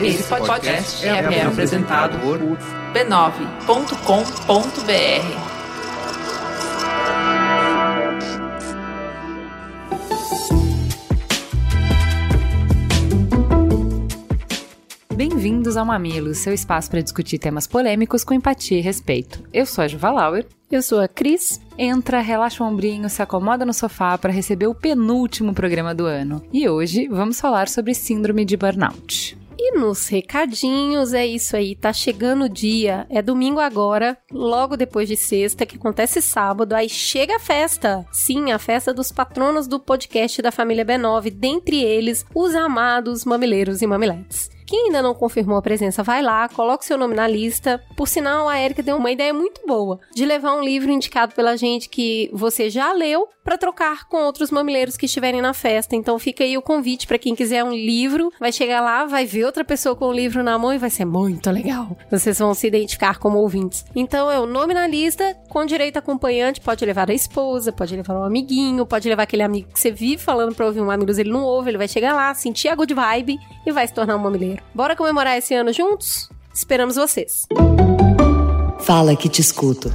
Esse podcast é, é apresentado por b9.com.br. Bem-vindos ao Mamilo, seu espaço para discutir temas polêmicos com empatia e respeito. Eu sou a Juva Lauer. Eu sou a Cris. Entra, relaxa o ombrinho, se acomoda no sofá para receber o penúltimo programa do ano. E hoje vamos falar sobre síndrome de burnout. E nos recadinhos, é isso aí, tá chegando o dia, é domingo agora, logo depois de sexta, que acontece sábado, aí chega a festa. Sim, a festa dos patronos do podcast da família B9, dentre eles os amados mamileiros e mamiletes. Quem ainda não confirmou a presença, vai lá, coloque seu nome na lista. Por sinal, a Erika deu uma ideia muito boa de levar um livro indicado pela gente que você já leu para trocar com outros mamileiros que estiverem na festa. Então fica aí o convite para quem quiser um livro, vai chegar lá, vai ver outra pessoa com o livro na mão e vai ser muito legal. Vocês vão se identificar como ouvintes. Então é o nome na lista, com direito acompanhante, pode levar a esposa, pode levar um amiguinho, pode levar aquele amigo que você vive falando para ouvir um Mamilos, ele não ouve, ele vai chegar lá, sentir a good vibe e vai se tornar um mamileiro. Bora comemorar esse ano juntos? Esperamos vocês. Fala que te escuto.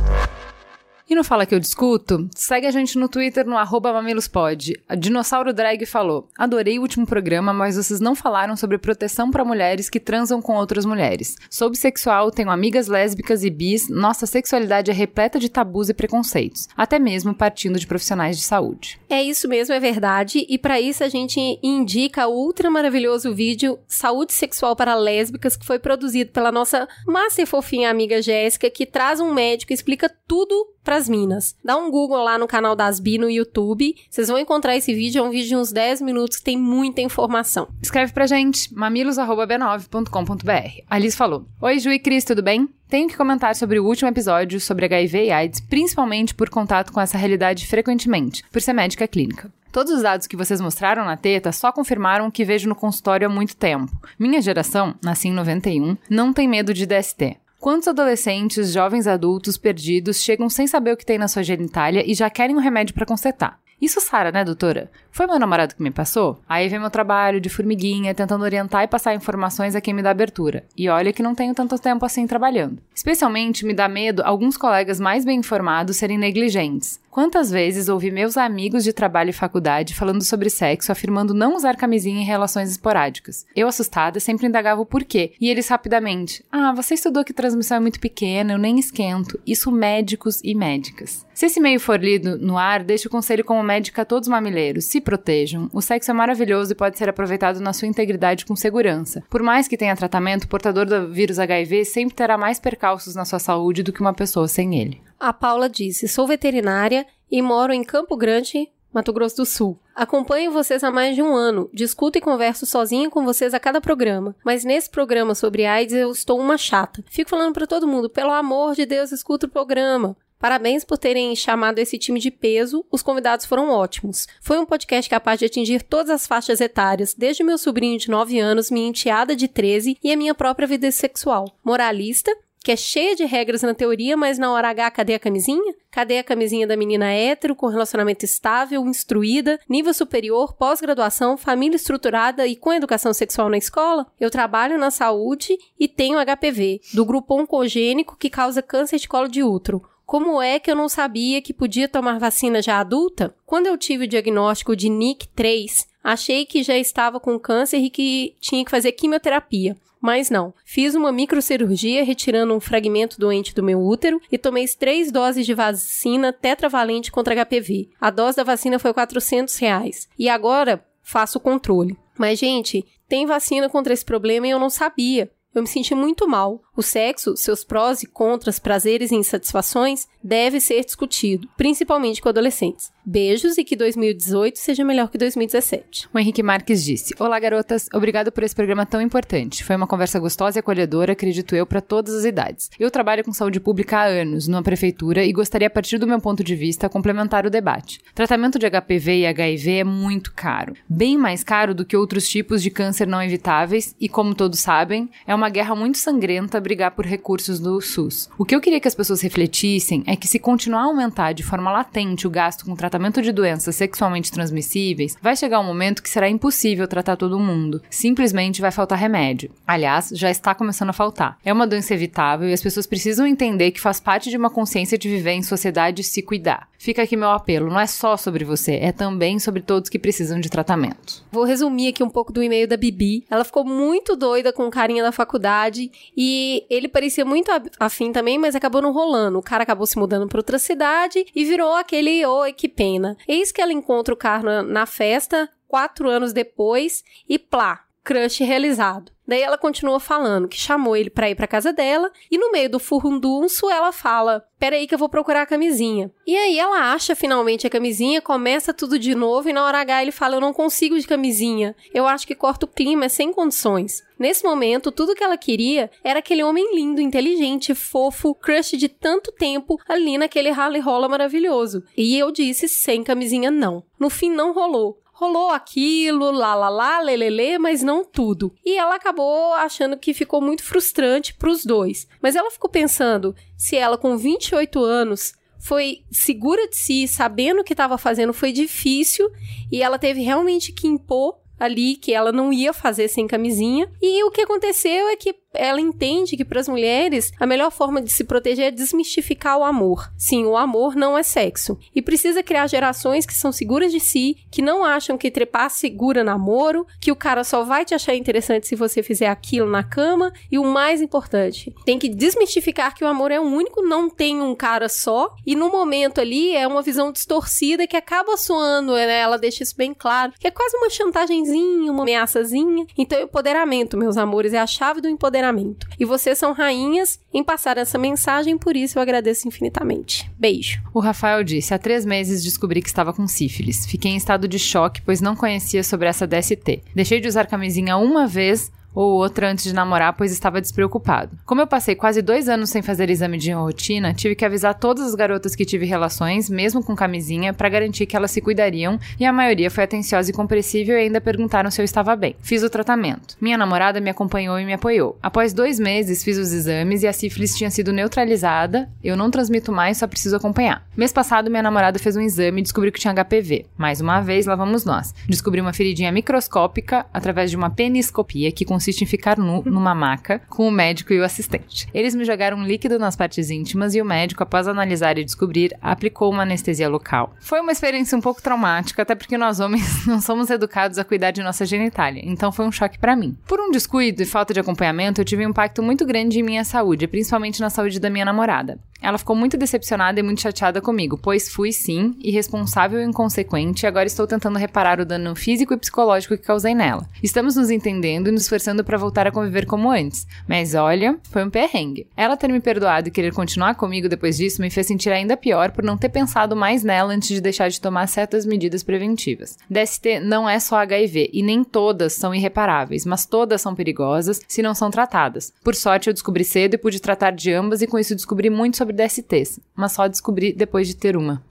E no Fala Que Eu Discuto, segue a gente no Twitter no mamilospod. A Dinossauro Drag falou: Adorei o último programa, mas vocês não falaram sobre proteção para mulheres que transam com outras mulheres. Sou bissexual, tenho amigas lésbicas e bis, nossa sexualidade é repleta de tabus e preconceitos, até mesmo partindo de profissionais de saúde. É isso mesmo, é verdade. E para isso a gente indica o ultra maravilhoso vídeo Saúde Sexual para Lésbicas, que foi produzido pela nossa master fofinha amiga Jéssica, que traz um médico e explica tudo pras minas. Dá um Google lá no canal das Bi no YouTube, vocês vão encontrar esse vídeo, é um vídeo de uns 10 minutos que tem muita informação. Escreve pra gente, mamilos.b9.com.br. A Liz falou: Oi, Ju e Cris, tudo bem? Tenho que comentar sobre o último episódio sobre HIV e AIDS, principalmente por contato com essa realidade frequentemente, por ser médica clínica. Todos os dados que vocês mostraram na teta só confirmaram o que vejo no consultório há muito tempo. Minha geração, nasci em 91, não tem medo de DST. Quantos adolescentes, jovens adultos perdidos chegam sem saber o que tem na sua genitália e já querem um remédio para consertar? Isso, Sara, né, doutora? Foi meu namorado que me passou? Aí vem meu trabalho de formiguinha, tentando orientar e passar informações a quem me dá abertura. E olha que não tenho tanto tempo assim trabalhando. Especialmente me dá medo alguns colegas mais bem informados serem negligentes. Quantas vezes ouvi meus amigos de trabalho e faculdade falando sobre sexo, afirmando não usar camisinha em relações esporádicas? Eu, assustada, sempre indagava o porquê, e eles rapidamente: Ah, você estudou que transmissão é muito pequena, eu nem esquento. Isso médicos e médicas. Se esse meio for lido no ar, deixo o conselho como médica a todos os mamileiros: se protejam. O sexo é maravilhoso e pode ser aproveitado na sua integridade com segurança. Por mais que tenha tratamento, o portador do vírus HIV sempre terá mais percalços na sua saúde do que uma pessoa sem ele. A Paula disse: Sou veterinária e moro em Campo Grande, Mato Grosso do Sul. Acompanho vocês há mais de um ano, discuto e converso sozinha com vocês a cada programa, mas nesse programa sobre AIDS eu estou uma chata. Fico falando para todo mundo, pelo amor de Deus, escuta o programa. Parabéns por terem chamado esse time de peso, os convidados foram ótimos. Foi um podcast capaz de atingir todas as faixas etárias, desde meu sobrinho de 9 anos, minha enteada de 13 e a minha própria vida sexual. Moralista, que é cheia de regras na teoria, mas na hora H, cadê a camisinha? Cadê a camisinha da menina hétero, com relacionamento estável, instruída, nível superior, pós-graduação, família estruturada e com educação sexual na escola? Eu trabalho na saúde e tenho HPV, do grupo oncogênico que causa câncer de colo de útero. Como é que eu não sabia que podia tomar vacina já adulta? Quando eu tive o diagnóstico de NIC3, achei que já estava com câncer e que tinha que fazer quimioterapia. Mas não. Fiz uma microcirurgia retirando um fragmento doente do meu útero e tomei três doses de vacina tetravalente contra HPV. A dose da vacina foi 400 reais. E agora faço o controle. Mas, gente, tem vacina contra esse problema e eu não sabia. Eu me senti muito mal. O sexo, seus prós e contras, prazeres e insatisfações, deve ser discutido, principalmente com adolescentes. Beijos e que 2018 seja melhor que 2017. O Henrique Marques disse: Olá, garotas. Obrigado por esse programa tão importante. Foi uma conversa gostosa e acolhedora, acredito eu, para todas as idades. Eu trabalho com saúde pública há anos, numa prefeitura, e gostaria, a partir do meu ponto de vista, complementar o debate. Tratamento de HPV e HIV é muito caro. Bem mais caro do que outros tipos de câncer não evitáveis, e como todos sabem, é uma guerra muito sangrenta brigar por recursos do SUS. O que eu queria que as pessoas refletissem é que se continuar a aumentar de forma latente o gasto com tratamento de doenças sexualmente transmissíveis, vai chegar um momento que será impossível tratar todo mundo. Simplesmente vai faltar remédio. Aliás, já está começando a faltar. É uma doença evitável e as pessoas precisam entender que faz parte de uma consciência de viver em sociedade e se cuidar. Fica aqui meu apelo, não é só sobre você, é também sobre todos que precisam de tratamento. Vou resumir aqui um pouco do e-mail da Bibi. Ela ficou muito doida com o carinha da faculdade e ele parecia muito afim também, mas acabou não rolando. O cara acabou se mudando para outra cidade e virou aquele oi, que pena. Eis que ela encontra o cara na festa, quatro anos depois, e plá, crush realizado. Daí ela continua falando que chamou ele pra ir pra casa dela e no meio do furrundunço ela fala: Peraí que eu vou procurar a camisinha. E aí ela acha finalmente a camisinha, começa tudo de novo e na hora H ele fala: Eu não consigo de camisinha. Eu acho que corta o clima, é sem condições. Nesse momento, tudo que ela queria era aquele homem lindo, inteligente, fofo, crush de tanto tempo ali naquele rally rola maravilhoso. E eu disse sem camisinha não. No fim não rolou rolou aquilo, lá, lá, lá, lelele, mas não tudo. E ela acabou achando que ficou muito frustrante para os dois. Mas ela ficou pensando, se ela com 28 anos foi segura de si, sabendo o que estava fazendo, foi difícil e ela teve realmente que impor ali que ela não ia fazer sem camisinha. E o que aconteceu é que ela entende que para as mulheres a melhor forma de se proteger é desmistificar o amor. Sim, o amor não é sexo. E precisa criar gerações que são seguras de si, que não acham que trepar segura namoro, que o cara só vai te achar interessante se você fizer aquilo na cama. E o mais importante, tem que desmistificar que o amor é único, não tem um cara só. E no momento ali é uma visão distorcida que acaba soando, né? Ela deixa isso bem claro, que é quase uma chantagemzinha, uma ameaçazinha. Então, empoderamento, meus amores, é a chave do empoderamento empoderamento. E vocês são rainhas em passar essa mensagem, por isso eu agradeço infinitamente. Beijo. O Rafael disse: há três meses descobri que estava com sífilis. Fiquei em estado de choque, pois não conhecia sobre essa DST. Deixei de usar camisinha uma vez ou outra antes de namorar, pois estava despreocupado. Como eu passei quase dois anos sem fazer exame de rotina, tive que avisar todas as garotas que tive relações, mesmo com camisinha, para garantir que elas se cuidariam, e a maioria foi atenciosa e compreensível e ainda perguntaram se eu estava bem. Fiz o tratamento. Minha namorada me acompanhou e me apoiou. Após dois meses, fiz os exames e a sífilis tinha sido neutralizada. Eu não transmito mais, só preciso acompanhar. Mês passado, minha namorada fez um exame e descobriu que tinha HPV. Mais uma vez, lá vamos nós. Descobri uma feridinha microscópica através de uma peniscopia que consiste consiste em ficar nu numa maca com o médico e o assistente. Eles me jogaram um líquido nas partes íntimas e o médico, após analisar e descobrir, aplicou uma anestesia local. Foi uma experiência um pouco traumática, até porque nós homens não somos educados a cuidar de nossa genitália, então foi um choque para mim. Por um descuido e falta de acompanhamento, eu tive um impacto muito grande em minha saúde, principalmente na saúde da minha namorada. Ela ficou muito decepcionada e muito chateada comigo, pois fui sim irresponsável e inconsequente e agora estou tentando reparar o dano físico e psicológico que causei nela. Estamos nos entendendo e nos esforçando para voltar a conviver como antes, mas olha, foi um perrengue. Ela ter me perdoado e querer continuar comigo depois disso me fez sentir ainda pior por não ter pensado mais nela antes de deixar de tomar certas medidas preventivas. DST não é só HIV e nem todas são irreparáveis, mas todas são perigosas se não são tratadas. Por sorte eu descobri cedo e pude tratar de ambas e com isso descobri muito sobre sobre DSTs, mas só descobri depois de ter uma.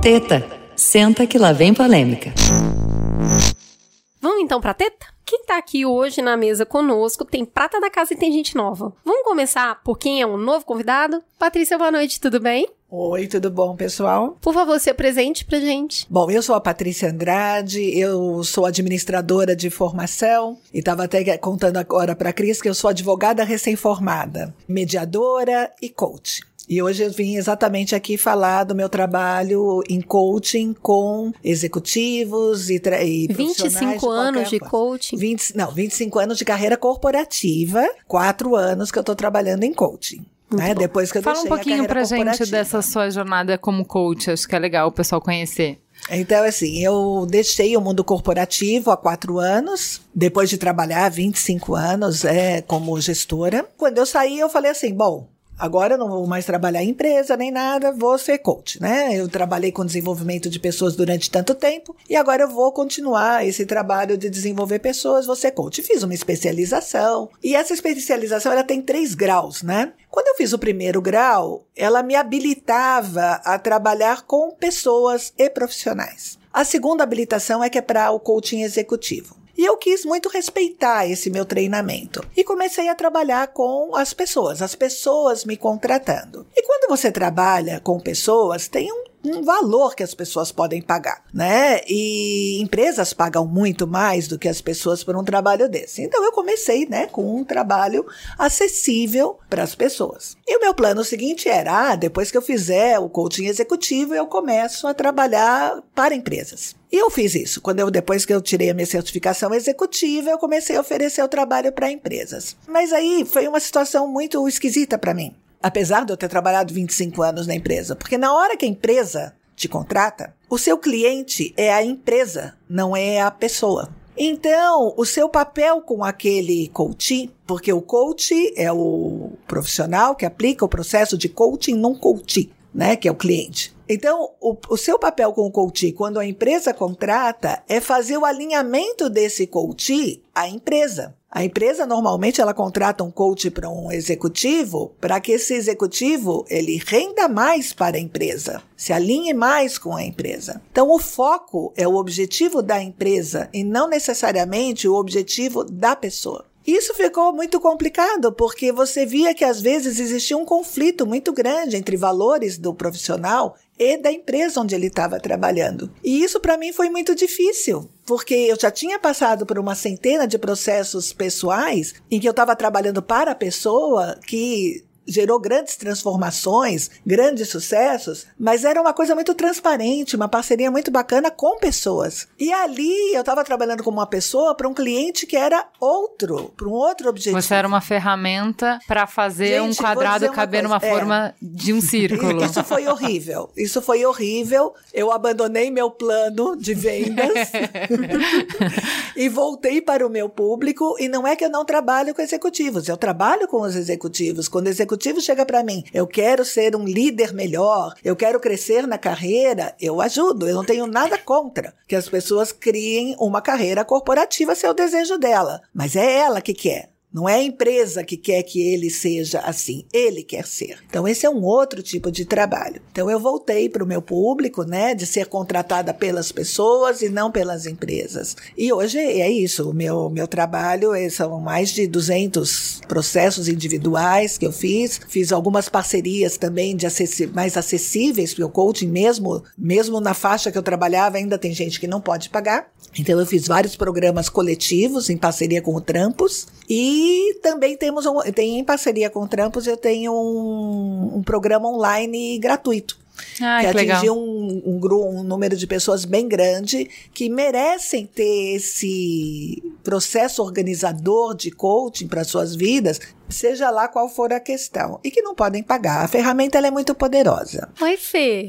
Teta, senta que lá vem polêmica. Vamos então pra teta? Quem tá aqui hoje na mesa conosco tem prata da casa e tem gente nova. Vamos começar por quem é um novo convidado? Patrícia, boa noite, tudo bem? Oi, tudo bom, pessoal? Por favor, se apresente pra gente. Bom, eu sou a Patrícia Andrade, eu sou administradora de formação e estava até contando agora para a Cris que eu sou advogada recém-formada, mediadora e coach. E hoje eu vim exatamente aqui falar do meu trabalho em coaching com executivos e, e 25 de anos de coaching? 20, não, 25 anos de carreira corporativa, 4 anos que eu estou trabalhando em coaching. Né? Depois que eu Fala um pouquinho pra gente dessa sua jornada como coach, acho que é legal o pessoal conhecer. Então, assim, eu deixei o mundo corporativo há quatro anos, depois de trabalhar 25 anos é, como gestora. Quando eu saí, eu falei assim: bom, Agora eu não vou mais trabalhar em empresa nem nada, vou ser coach, né? Eu trabalhei com desenvolvimento de pessoas durante tanto tempo e agora eu vou continuar esse trabalho de desenvolver pessoas, vou ser coach. Fiz uma especialização e essa especialização ela tem três graus, né? Quando eu fiz o primeiro grau, ela me habilitava a trabalhar com pessoas e profissionais. A segunda habilitação é que é para o coaching executivo. E eu quis muito respeitar esse meu treinamento. E comecei a trabalhar com as pessoas, as pessoas me contratando. E quando você trabalha com pessoas, tem um um valor que as pessoas podem pagar, né? E empresas pagam muito mais do que as pessoas por um trabalho desse. Então eu comecei, né, com um trabalho acessível para as pessoas. E o meu plano seguinte era, ah, depois que eu fizer o coaching executivo, eu começo a trabalhar para empresas. E eu fiz isso. Quando eu, depois que eu tirei a minha certificação executiva, eu comecei a oferecer o trabalho para empresas. Mas aí foi uma situação muito esquisita para mim apesar de eu ter trabalhado 25 anos na empresa, porque na hora que a empresa te contrata, o seu cliente é a empresa, não é a pessoa. Então, o seu papel com aquele coach, porque o coach é o profissional que aplica o processo de coaching num coach, né, que é o cliente. Então, o, o, seu papel com o coach, quando a empresa contrata, é fazer o alinhamento desse coach à empresa. A empresa normalmente ela contrata um coach para um executivo para que esse executivo ele renda mais para a empresa, se alinhe mais com a empresa. Então o foco é o objetivo da empresa e não necessariamente o objetivo da pessoa. Isso ficou muito complicado, porque você via que às vezes existia um conflito muito grande entre valores do profissional e da empresa onde ele estava trabalhando. E isso para mim foi muito difícil, porque eu já tinha passado por uma centena de processos pessoais em que eu estava trabalhando para a pessoa que gerou grandes transformações, grandes sucessos, mas era uma coisa muito transparente, uma parceria muito bacana com pessoas. E ali eu estava trabalhando com uma pessoa para um cliente que era outro, para um outro objetivo. Você era uma ferramenta para fazer Gente, um quadrado caber numa é. forma de um círculo. Isso foi horrível. Isso foi horrível. Eu abandonei meu plano de vendas e voltei para o meu público. E não é que eu não trabalho com executivos, eu trabalho com os executivos. Quando o executivo chega para mim, eu quero ser um líder melhor, eu quero crescer na carreira, eu ajudo. Eu não tenho nada contra que as pessoas criem uma carreira corporativa se é o desejo dela. Mas é ela que quer. Não é a empresa que quer que ele seja assim, ele quer ser. Então esse é um outro tipo de trabalho. Então eu voltei para o meu público, né, de ser contratada pelas pessoas e não pelas empresas. E hoje é isso, o meu meu trabalho é, são mais de 200 processos individuais que eu fiz, fiz algumas parcerias também de acessi mais acessíveis, porque o coaching mesmo, mesmo na faixa que eu trabalhava ainda tem gente que não pode pagar. Então eu fiz vários programas coletivos em parceria com o Trampos e também temos um, tem em parceria com o Trampos eu tenho um, um programa online gratuito. Ah, que, que atingiu um, um, um, número de pessoas bem grande que merecem ter esse processo organizador de coaching para suas vidas, seja lá qual for a questão, e que não podem pagar. A ferramenta é muito poderosa. Oi, Fê.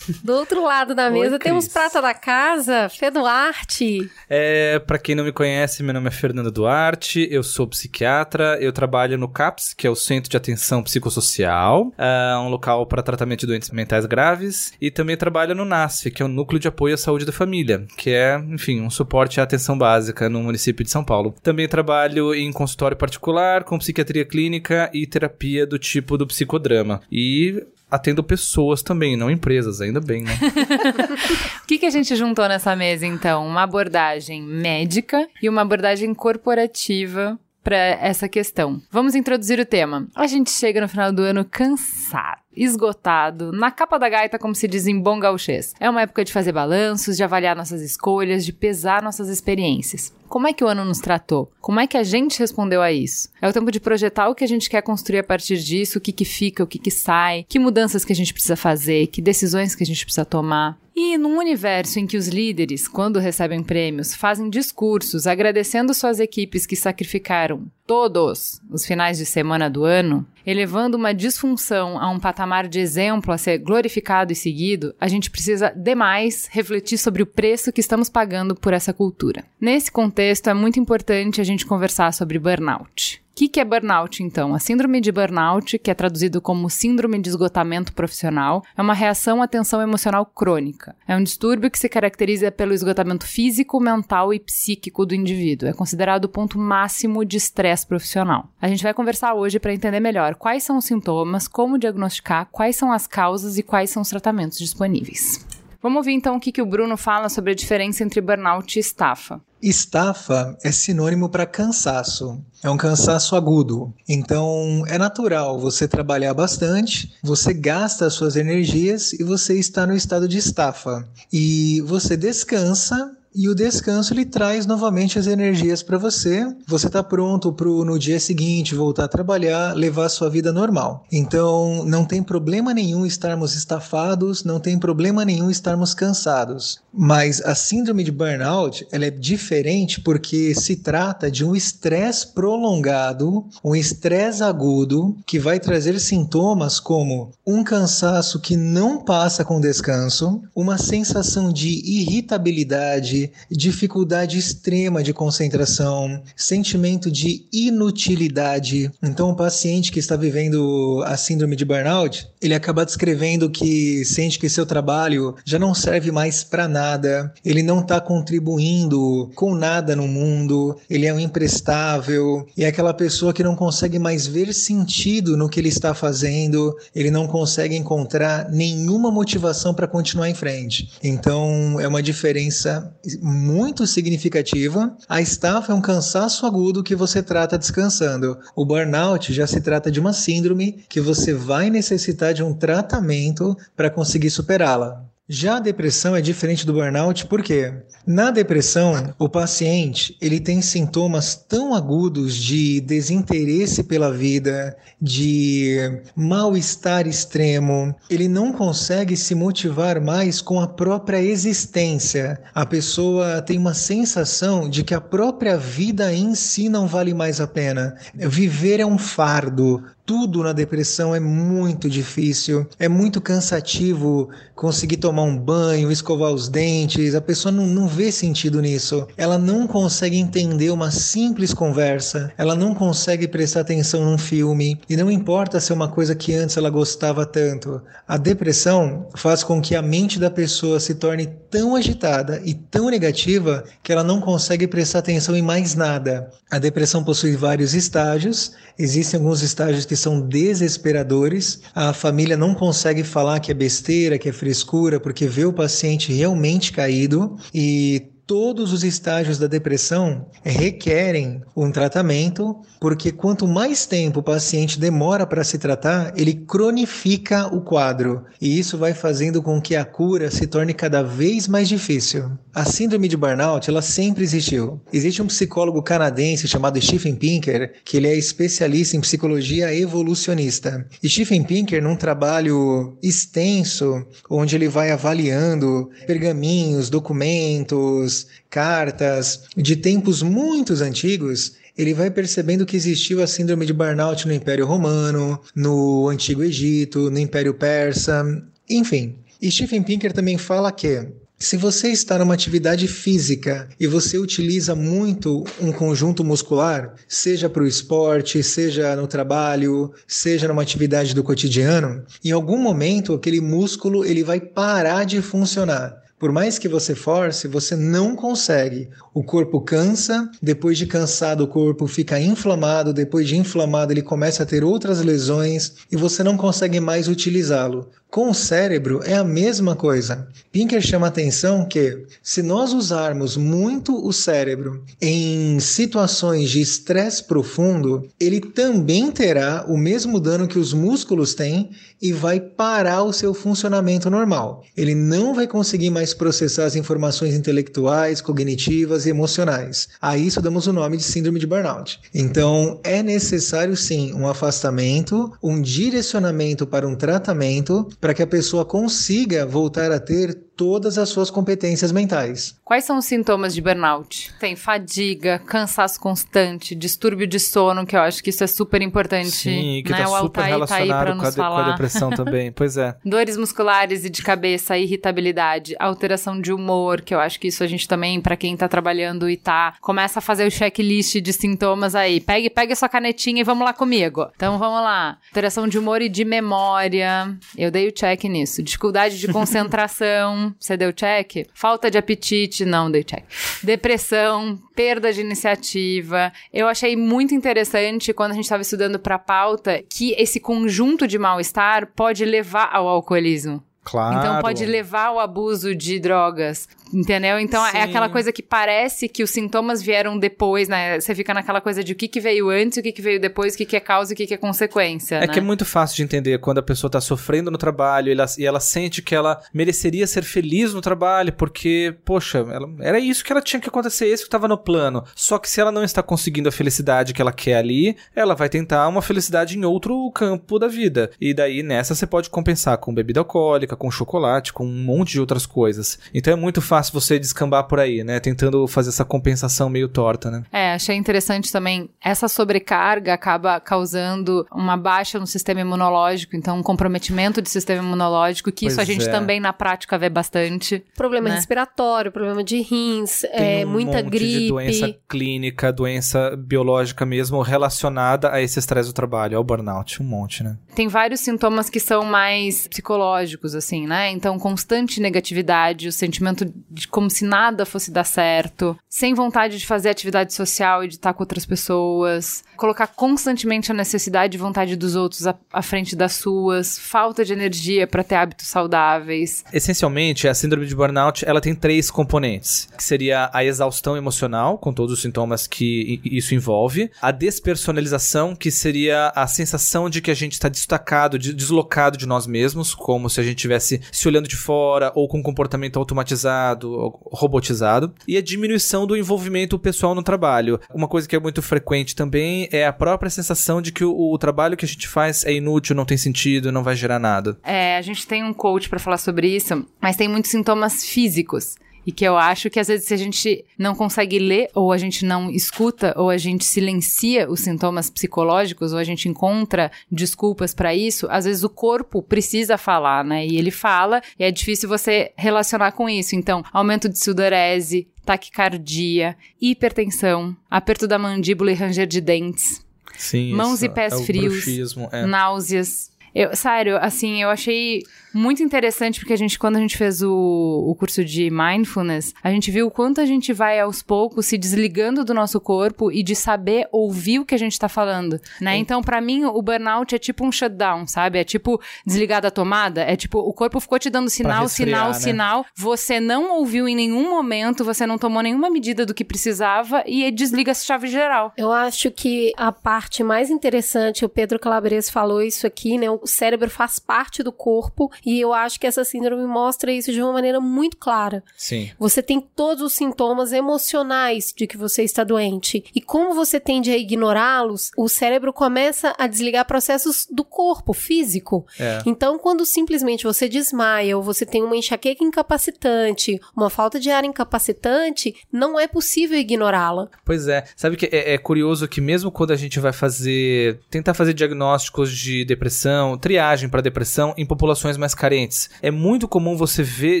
Do outro lado da mesa Oi, temos prata da casa, Fê Duarte. É, para quem não me conhece, meu nome é Fernando Duarte, eu sou psiquiatra, eu trabalho no CAPS, que é o Centro de Atenção Psicossocial, é um local para tratamento de doentes mentais graves, e também trabalho no NASF, que é o Núcleo de Apoio à Saúde da Família, que é, enfim, um suporte à atenção básica no município de São Paulo. Também trabalho em consultório particular, com psiquiatria clínica e terapia do tipo do psicodrama. E atendo pessoas também, não empresas, ainda bem, né? O que, que a gente juntou nessa mesa, então? Uma abordagem médica e uma abordagem corporativa para essa questão. Vamos introduzir o tema. A gente chega no final do ano cansado esgotado, na capa da gaita, como se diz em bom gauchês. É uma época de fazer balanços, de avaliar nossas escolhas, de pesar nossas experiências. Como é que o ano nos tratou? Como é que a gente respondeu a isso? É o tempo de projetar o que a gente quer construir a partir disso, o que que fica, o que que sai, que mudanças que a gente precisa fazer, que decisões que a gente precisa tomar. E num universo em que os líderes, quando recebem prêmios, fazem discursos agradecendo suas equipes que sacrificaram todos os finais de semana do ano, elevando uma disfunção a um patamar de exemplo a ser glorificado e seguido, a gente precisa demais refletir sobre o preço que estamos pagando por essa cultura. Nesse contexto, é muito importante a gente conversar sobre burnout que, que é burnout, então? A síndrome de burnout, que é traduzido como síndrome de esgotamento profissional, é uma reação à tensão emocional crônica. É um distúrbio que se caracteriza pelo esgotamento físico, mental e psíquico do indivíduo. É considerado o ponto máximo de estresse profissional. A gente vai conversar hoje para entender melhor quais são os sintomas, como diagnosticar, quais são as causas e quais são os tratamentos disponíveis. Vamos ouvir então o que, que o Bruno fala sobre a diferença entre burnout e estafa. Estafa é sinônimo para cansaço. É um cansaço agudo. Então, é natural você trabalhar bastante, você gasta as suas energias e você está no estado de estafa. E você descansa e o descanso ele traz novamente as energias para você. Você está pronto para no dia seguinte voltar a trabalhar, levar a sua vida normal. Então, não tem problema nenhum estarmos estafados, não tem problema nenhum estarmos cansados. Mas a síndrome de burnout, ela é diferente porque se trata de um estresse prolongado, um estresse agudo que vai trazer sintomas como um cansaço que não passa com descanso, uma sensação de irritabilidade, dificuldade extrema de concentração, sentimento de inutilidade. Então, o paciente que está vivendo a síndrome de burnout, ele acaba descrevendo que sente que seu trabalho já não serve mais para nada, ele não está contribuindo com nada no mundo, ele é um imprestável, e é aquela pessoa que não consegue mais ver sentido no que ele está fazendo, ele não consegue encontrar nenhuma motivação para continuar em frente. Então, é uma diferença muito significativa. A estafa é um cansaço agudo que você trata descansando. O burnout já se trata de uma síndrome que você vai necessitar de um tratamento para conseguir superá-la. Já a depressão é diferente do burnout, por quê? Na depressão, o paciente ele tem sintomas tão agudos de desinteresse pela vida, de mal-estar extremo, ele não consegue se motivar mais com a própria existência. A pessoa tem uma sensação de que a própria vida em si não vale mais a pena. Viver é um fardo, tudo na depressão é muito difícil, é muito cansativo conseguir tomar um banho, escovar os dentes, a pessoa não, não vê sentido nisso. Ela não consegue entender uma simples conversa, ela não consegue prestar atenção num filme, e não importa se é uma coisa que antes ela gostava tanto. A depressão faz com que a mente da pessoa se torne tão agitada e tão negativa que ela não consegue prestar atenção em mais nada. A depressão possui vários estágios, existem alguns estágios que são desesperadores. A família não consegue falar que é besteira, que é frescura, porque vê o paciente realmente caído e todos os estágios da depressão requerem um tratamento, porque quanto mais tempo o paciente demora para se tratar, ele cronifica o quadro, e isso vai fazendo com que a cura se torne cada vez mais difícil. A síndrome de burnout, ela sempre existiu. Existe um psicólogo canadense chamado Stephen Pinker, que ele é especialista em psicologia evolucionista. E Stephen Pinker, num trabalho extenso, onde ele vai avaliando pergaminhos, documentos, cartas de tempos muito antigos, ele vai percebendo que existiu a síndrome de burnout no Império Romano, no Antigo Egito, no Império Persa, enfim. E Stephen Pinker também fala que se você está numa atividade física e você utiliza muito um conjunto muscular, seja para o esporte, seja no trabalho, seja numa atividade do cotidiano, em algum momento aquele músculo ele vai parar de funcionar. Por mais que você force, você não consegue. O corpo cansa, depois de cansado, o corpo fica inflamado, depois de inflamado, ele começa a ter outras lesões e você não consegue mais utilizá-lo. Com o cérebro é a mesma coisa. Pinker chama atenção que, se nós usarmos muito o cérebro em situações de estresse profundo, ele também terá o mesmo dano que os músculos têm e vai parar o seu funcionamento normal. Ele não vai conseguir mais processar as informações intelectuais, cognitivas e emocionais. A isso damos o nome de síndrome de burnout. Então, é necessário sim um afastamento, um direcionamento para um tratamento para que a pessoa consiga voltar a ter todas as suas competências mentais. Quais são os sintomas de burnout? Tem fadiga, cansaço constante, distúrbio de sono, que eu acho que isso é super importante. Sim, que né? tá o super Altair tá aí pra relacionado com a, de- com a falar. depressão também. Pois é. Dores musculares e de cabeça, irritabilidade, alteração de humor, que eu acho que isso a gente também, pra quem tá trabalhando e tá, começa a fazer o checklist de sintomas aí. Pegue, pegue sua canetinha e vamos lá comigo. Então vamos lá. Alteração de humor e de memória. Eu dei o check nisso. Dificuldade de concentração. Você deu check? Falta de apetite. Não dei check. Depressão, perda de iniciativa. Eu achei muito interessante quando a gente estava estudando para pauta que esse conjunto de mal-estar pode levar ao alcoolismo. Claro. Então pode levar ao abuso de drogas. Entendeu? Então Sim. é aquela coisa que parece que os sintomas vieram depois, né? Você fica naquela coisa de o que, que veio antes, o que, que veio depois, o que, que é causa e o que, que é consequência. É né? que é muito fácil de entender quando a pessoa tá sofrendo no trabalho e ela, e ela sente que ela mereceria ser feliz no trabalho, porque, poxa, ela- era isso que ela tinha que acontecer, esse que tava no plano. Só que se ela não está conseguindo a felicidade que ela quer ali, ela vai tentar uma felicidade em outro campo da vida. E daí nessa você pode compensar com bebida alcoólica, com chocolate, com um monte de outras coisas. Então é muito fácil você descambar por aí, né? Tentando fazer essa compensação meio torta, né? É, achei interessante também. Essa sobrecarga acaba causando uma baixa no sistema imunológico, então um comprometimento de sistema imunológico, que isso Pois a gente é. também na prática vê bastante. Problema Né? respiratório, problema de rins, Tem é, um muita monte gripe. de doença clínica, doença biológica mesmo relacionada a esse estresse do trabalho, ao burnout, um monte, né? Tem vários sintomas que são mais psicológicos, assim, né? Então, constante negatividade, o sentimento de como se nada fosse dar certo, sem vontade de fazer atividade social e de estar com outras pessoas, colocar constantemente a necessidade e vontade dos outros à, à frente das suas, falta de energia para ter hábitos saudáveis. Essencialmente, a síndrome de burnout, ela tem três componentes, que seria a exaustão emocional, com todos os sintomas que isso envolve, a despersonalização, que seria a sensação de que a gente está destacado, de- deslocado de nós mesmos, como se a gente estivesse se olhando de fora ou com um comportamento automatizado, robotizado, e a diminuição do envolvimento pessoal no trabalho. Uma coisa que é muito frequente também é a própria sensação de que o, o trabalho que a gente faz é inútil, não tem sentido, não vai gerar nada. É, a gente tem um coach para falar sobre isso, mas tem muitos sintomas físicos. E que eu acho que às vezes se a gente não consegue ler, ou a gente não escuta, ou a gente silencia os sintomas psicológicos, ou a gente encontra desculpas para isso, às vezes o corpo precisa falar, né? E ele fala, e é difícil você relacionar com isso. Então, aumento de sudorese, taquicardia, hipertensão, aperto da mandíbula e ranger de dentes, Sim, Mãos e pés é frios, bruxismo, é. náuseas. Eu, sério, assim, eu achei muito interessante porque a gente, quando a gente fez o, o curso de mindfulness, a gente viu o quanto a gente vai aos poucos se desligando do nosso corpo e de saber ouvir o que a gente tá falando, né? Então, pra mim, o burnout é tipo um shutdown, sabe? É tipo desligar da tomada, é tipo o corpo ficou te dando sinal, resfriar, sinal, né? sinal, você não ouviu em nenhum momento, você não tomou nenhuma medida do que precisava e desliga a chave geral. Eu acho que a parte mais interessante, o Pedro Calabres falou isso aqui, né? O cérebro faz parte do corpo e eu acho que essa síndrome mostra isso de uma maneira muito clara. Sim. Você tem todos os sintomas emocionais de que você está doente. E como você tende a ignorá-los, o cérebro começa a desligar processos do corpo, físico. É. Então, quando simplesmente você desmaia ou você tem uma enxaqueca incapacitante, uma falta de ar incapacitante, não é possível ignorá-la. Pois é. Sabe que é, é curioso que mesmo quando a gente vai fazer. tentar fazer diagnósticos de depressão, triagem para depressão em populações mais carentes, é muito comum você ver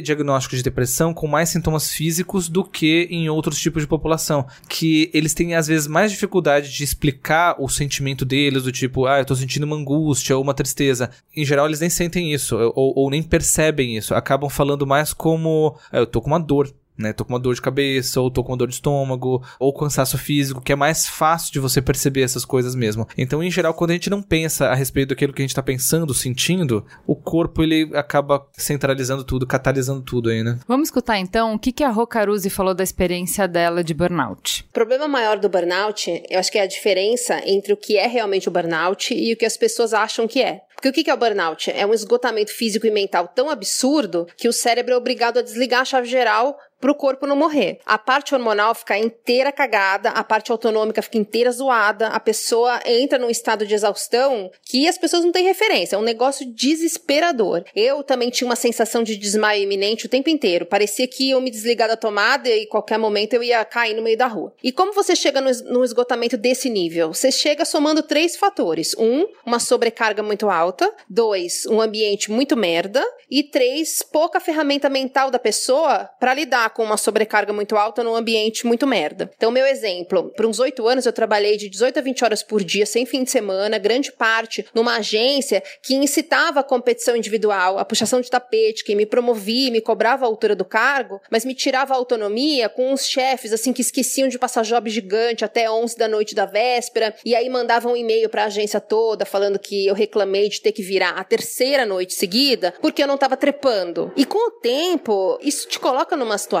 diagnósticos de depressão com mais sintomas físicos do que em outros tipos de população. Que eles têm às vezes mais dificuldade de explicar o sentimento deles, do tipo, ah, eu tô sentindo uma angústia ou uma tristeza. Em geral, eles nem sentem isso, ou, ou nem percebem isso. Acabam falando mais como, ah, eu tô com uma dor né? Tô com uma dor de cabeça, ou tô com uma dor de estômago, ou cansaço físico, que é mais fácil de você perceber essas coisas mesmo. Então, em geral, quando a gente não pensa a respeito daquilo que a gente tá pensando, sentindo, o corpo ele acaba centralizando tudo, catalisando tudo aí, né? Vamos escutar então o que, que a Rô Caruzi falou da experiência dela de burnout. O problema maior do burnout, eu acho que é a diferença entre o que é realmente o burnout e o que as pessoas acham que é. Porque o que que é o burnout? É um esgotamento físico e mental tão absurdo que o cérebro é obrigado a desligar a chave geral para o corpo não morrer. A parte hormonal fica inteira cagada, a parte autonômica fica inteira zoada, a pessoa entra num estado de exaustão que as pessoas não têm referência. É um negócio desesperador. Eu também tinha uma sensação de desmaio iminente o tempo inteiro. Parecia que eu me desligar da tomada e qualquer momento eu ia cair no meio da rua. E como você chega no esgotamento desse nível? Você chega somando três fatores. Um, uma sobrecarga muito alta. Dois, um ambiente muito merda. E três, pouca ferramenta mental da pessoa para lidar lidar com uma sobrecarga muito alta num ambiente muito merda. Então, meu exemplo, por uns oito anos eu trabalhei de 18 a 20 horas por dia, sem fim de semana, grande parte numa agência que incitava a competição individual, a puxação de tapete, que me promovia, me cobrava a altura do cargo, mas me tirava a autonomia com uns chefes assim que esqueciam de passar job gigante até 11 da noite da véspera e aí mandavam um e-mail para a agência toda falando que eu reclamei de ter que virar a terceira noite seguida porque eu não estava trepando. E com o tempo, isso te coloca numa situação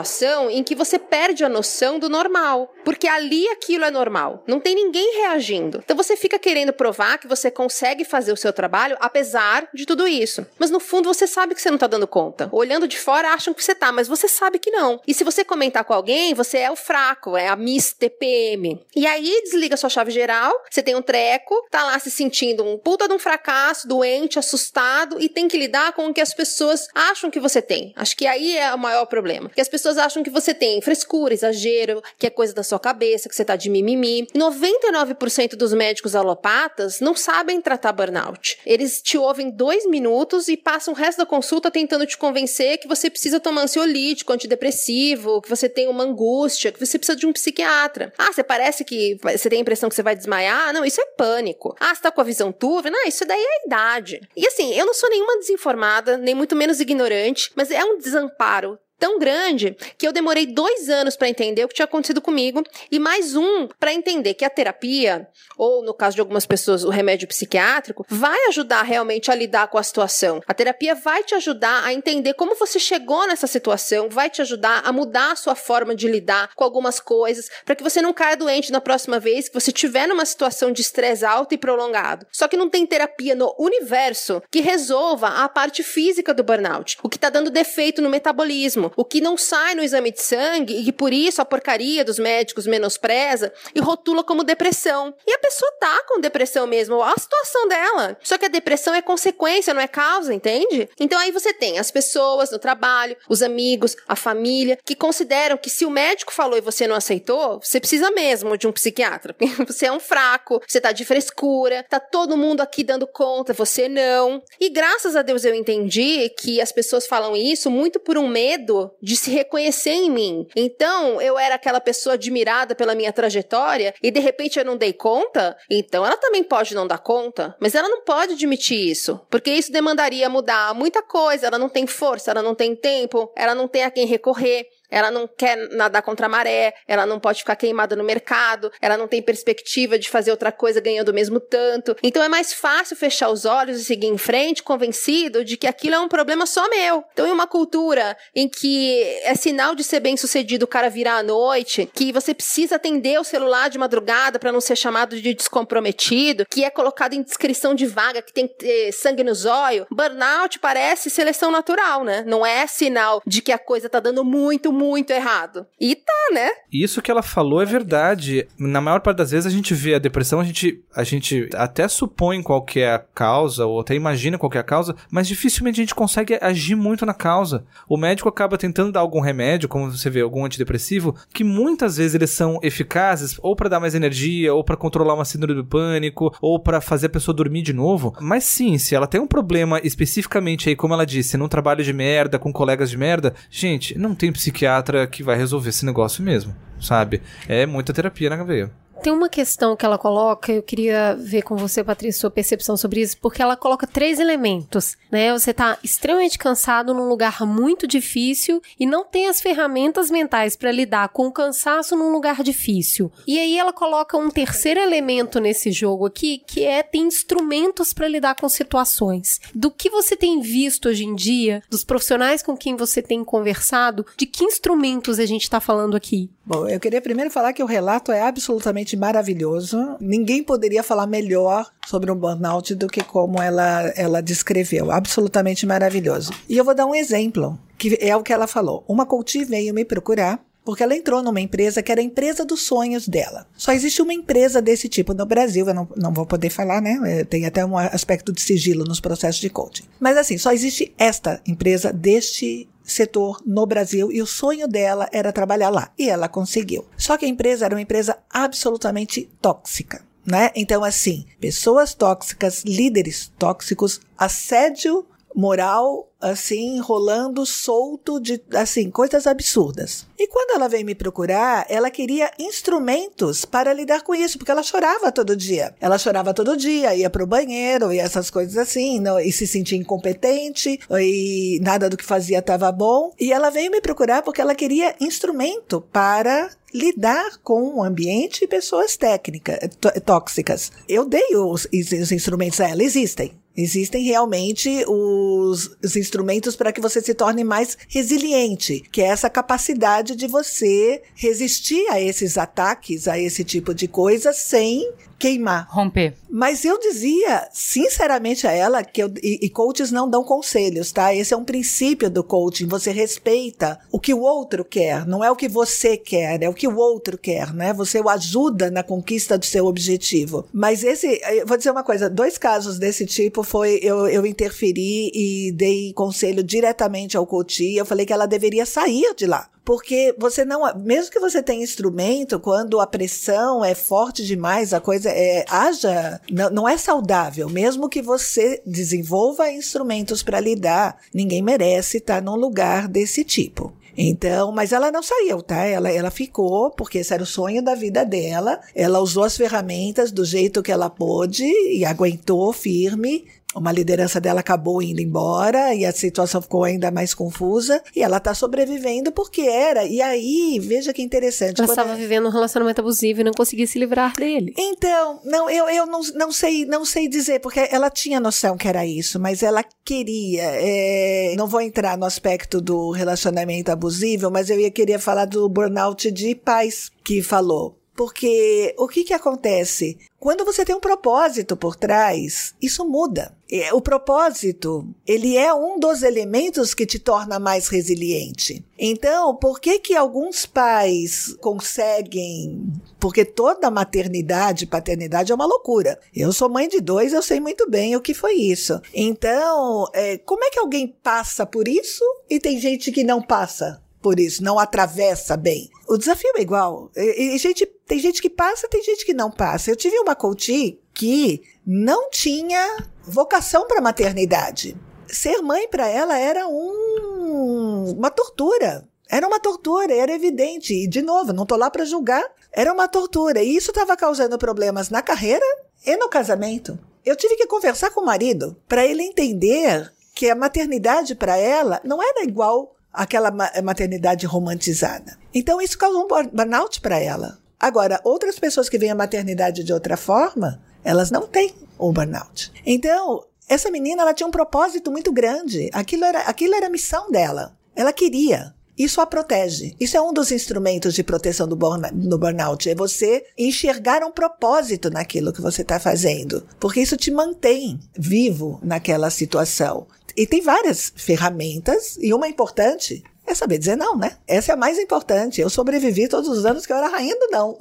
em que você perde a noção do normal, porque ali aquilo é normal. Não tem ninguém reagindo. Então você fica querendo provar que você consegue fazer o seu trabalho apesar de tudo isso. Mas no fundo você sabe que você não tá dando conta. Olhando de fora acham que você tá, mas você sabe que não. E se você comentar com alguém, você é o fraco, é a Miss TPM. E aí desliga sua chave geral, você tem um treco, tá lá se sentindo um puta de um fracasso, doente, assustado e tem que lidar com o que as pessoas acham que você tem. Acho que aí é o maior problema. Que as pessoas acham que você tem frescura, exagero, que é coisa da sua cabeça, que você tá de mimimi. 99% dos médicos alopatas não sabem tratar burnout. Eles te ouvem dois minutos e passam o resto da consulta tentando te convencer que você precisa tomar ansiolítico, antidepressivo, que você tem uma angústia, que você precisa de um psiquiatra. Ah, você parece que você tem a impressão que você vai desmaiar? Não, isso é pânico. Ah, você tá com a visão turva? Não, isso daí é a idade. E assim, eu não sou nenhuma desinformada, nem muito menos ignorante, mas é um desamparo tão grande que eu demorei dois anos para entender o que tinha acontecido comigo e mais um para entender que a terapia, ou no caso de algumas pessoas, o remédio psiquiátrico, vai ajudar realmente a lidar com a situação. A terapia vai te ajudar a entender como você chegou nessa situação, vai te ajudar a mudar a sua forma de lidar com algumas coisas, para que você não caia doente na próxima vez que você estiver numa situação de estresse alto e prolongado. Só que não tem terapia no universo que resolva a parte física do burnout, o que está dando defeito no metabolismo, o que não sai no exame de sangue e que por isso a porcaria dos médicos menospreza e rotula como depressão. E a pessoa tá com depressão mesmo, a situação dela. Só que a depressão é consequência, não é causa, entende? Então aí você tem as pessoas no trabalho, os amigos, a família, que consideram que se o médico falou e você não aceitou, você precisa mesmo de um psiquiatra. você é um fraco, você tá de frescura, tá todo mundo aqui dando conta, você não. E graças a Deus eu entendi que as pessoas falam isso muito por um medo de se reconhecer em mim. Então, eu era aquela pessoa admirada pela minha trajetória e de repente eu não dei conta, então ela também pode não dar conta, mas ela não pode admitir isso, porque isso demandaria mudar muita coisa, ela não tem força, ela não tem tempo, ela não tem a quem recorrer ela não quer nadar contra a maré, ela não pode ficar queimada no mercado, ela não tem perspectiva de fazer outra coisa ganhando o mesmo tanto. Então é mais fácil fechar os olhos e seguir em frente, convencido de que aquilo é um problema só meu. Então, em uma cultura em que é sinal de ser bem sucedido o cara virar à noite, que você precisa atender o celular de madrugada para não ser chamado de descomprometido, que é colocado em descrição de vaga, que tem que ter sangue no zóio, burnout parece seleção natural, né? Não é sinal de que a coisa tá dando muito, muito errado. E tá, né? Isso que ela falou é verdade. Na maior parte das vezes a gente vê a depressão, a gente, a gente até supõe qual é a causa, ou até imagina qual é a causa, mas dificilmente a gente consegue agir muito na causa. O médico acaba tentando dar algum remédio, como você vê, algum antidepressivo, que muitas vezes eles são eficazes ou para dar mais energia, ou para controlar uma síndrome do pânico, ou para fazer a pessoa dormir de novo. Mas sim, se ela tem um problema especificamente aí, como ela disse, num trabalho de merda, com colegas de merda, gente, não tem psiquiatra psiquiatra que vai resolver esse negócio mesmo, sabe? É muita terapia na veia. Tem uma questão que ela coloca, eu queria ver com você, Patrícia, sua percepção sobre isso, porque ela coloca três elementos, né? Você tá extremamente cansado num lugar muito difícil e não tem as ferramentas mentais para lidar com o cansaço num lugar difícil. E aí ela coloca um terceiro elemento nesse jogo aqui, que é ter instrumentos para lidar com situações. Do que você tem visto hoje em dia, dos profissionais com quem você tem conversado, de que instrumentos a gente está falando aqui? Bom, eu queria primeiro falar que o relato é absolutamente maravilhoso. Ninguém poderia falar melhor sobre um burnout do que como ela, ela descreveu. Absolutamente maravilhoso. E eu vou dar um exemplo, que é o que ela falou. Uma coach veio me procurar porque ela entrou numa empresa que era a empresa dos sonhos dela. Só existe uma empresa desse tipo no Brasil, eu não, não vou poder falar, né? É, tem até um aspecto de sigilo nos processos de coaching. Mas assim, só existe esta empresa deste setor no Brasil e o sonho dela era trabalhar lá. E ela conseguiu. Só que a empresa era uma empresa absolutamente tóxica. Né? Então, assim, pessoas tóxicas, líderes tóxicos, assédio moral assim, rolando solto de, assim, coisas absurdas. E quando ela veio me procurar, ela queria instrumentos para lidar com isso, porque ela chorava todo dia. Ela chorava todo dia, ia pro banheiro e essas coisas assim, não, e se sentia incompetente, e nada do que fazia estava bom. E ela veio me procurar porque ela queria instrumento para lidar com o ambiente e pessoas técnicas, tóxicas. Eu dei os, os instrumentos a ela, existem. Existem realmente os, os instrumentos para que você se torne mais resiliente, que é essa capacidade de você resistir a esses ataques, a esse tipo de coisa, sem queimar. Romper. Mas eu dizia, sinceramente, a ela que eu, e, e coaches não dão conselhos, tá? Esse é um princípio do coaching. Você respeita o que o outro quer, não é o que você quer, é o que o outro quer, né? Você o ajuda na conquista do seu objetivo. Mas esse, vou dizer uma coisa: dois casos desse tipo foi eu, eu interferi e dei conselho diretamente ao coach. Eu falei que ela deveria sair de lá. Porque você não, mesmo que você tenha instrumento, quando a pressão é forte demais, a coisa é, haja, não, não é saudável. Mesmo que você desenvolva instrumentos para lidar, ninguém merece estar num lugar desse tipo. Então, mas ela não saiu, tá? Ela, ela ficou, porque esse era o sonho da vida dela. Ela usou as ferramentas do jeito que ela pôde e aguentou firme uma liderança dela acabou indo embora e a situação ficou ainda mais confusa e ela tá sobrevivendo porque era. E aí, veja que interessante. Ela estava ela... vivendo um relacionamento abusivo e não conseguia se livrar dele. Então, não, eu, eu não, não sei, não sei dizer, porque ela tinha noção que era isso, mas ela queria. É... não vou entrar no aspecto do relacionamento abusivo, mas eu ia querer falar do burnout de pais que falou. Porque o que que acontece? Quando você tem um propósito por trás, isso muda. O propósito, ele é um dos elementos que te torna mais resiliente. Então, por que que alguns pais conseguem? Porque toda maternidade, paternidade é uma loucura. Eu sou mãe de dois, eu sei muito bem o que foi isso. Então, é, como é que alguém passa por isso e tem gente que não passa? Por isso, não atravessa bem. O desafio é igual. E, e, gente, tem gente que passa, tem gente que não passa. Eu tive uma coach que não tinha vocação para maternidade. Ser mãe para ela era um, uma tortura. Era uma tortura, era evidente. E, de novo, não tô lá para julgar. Era uma tortura. E isso estava causando problemas na carreira e no casamento. Eu tive que conversar com o marido para ele entender que a maternidade para ela não era igual aquela maternidade romantizada. Então isso causou um burnout para ela. Agora, outras pessoas que veem a maternidade de outra forma, elas não têm o burnout. Então, essa menina ela tinha um propósito muito grande. Aquilo era, aquilo era a missão dela. Ela queria. Isso a protege. Isso é um dos instrumentos de proteção do, burn do burnout. É você enxergar um propósito naquilo que você está fazendo. Porque isso te mantém vivo naquela situação. E tem várias ferramentas, e uma importante é saber dizer não, né? Essa é a mais importante. Eu sobrevivi todos os anos que eu era rainha do não.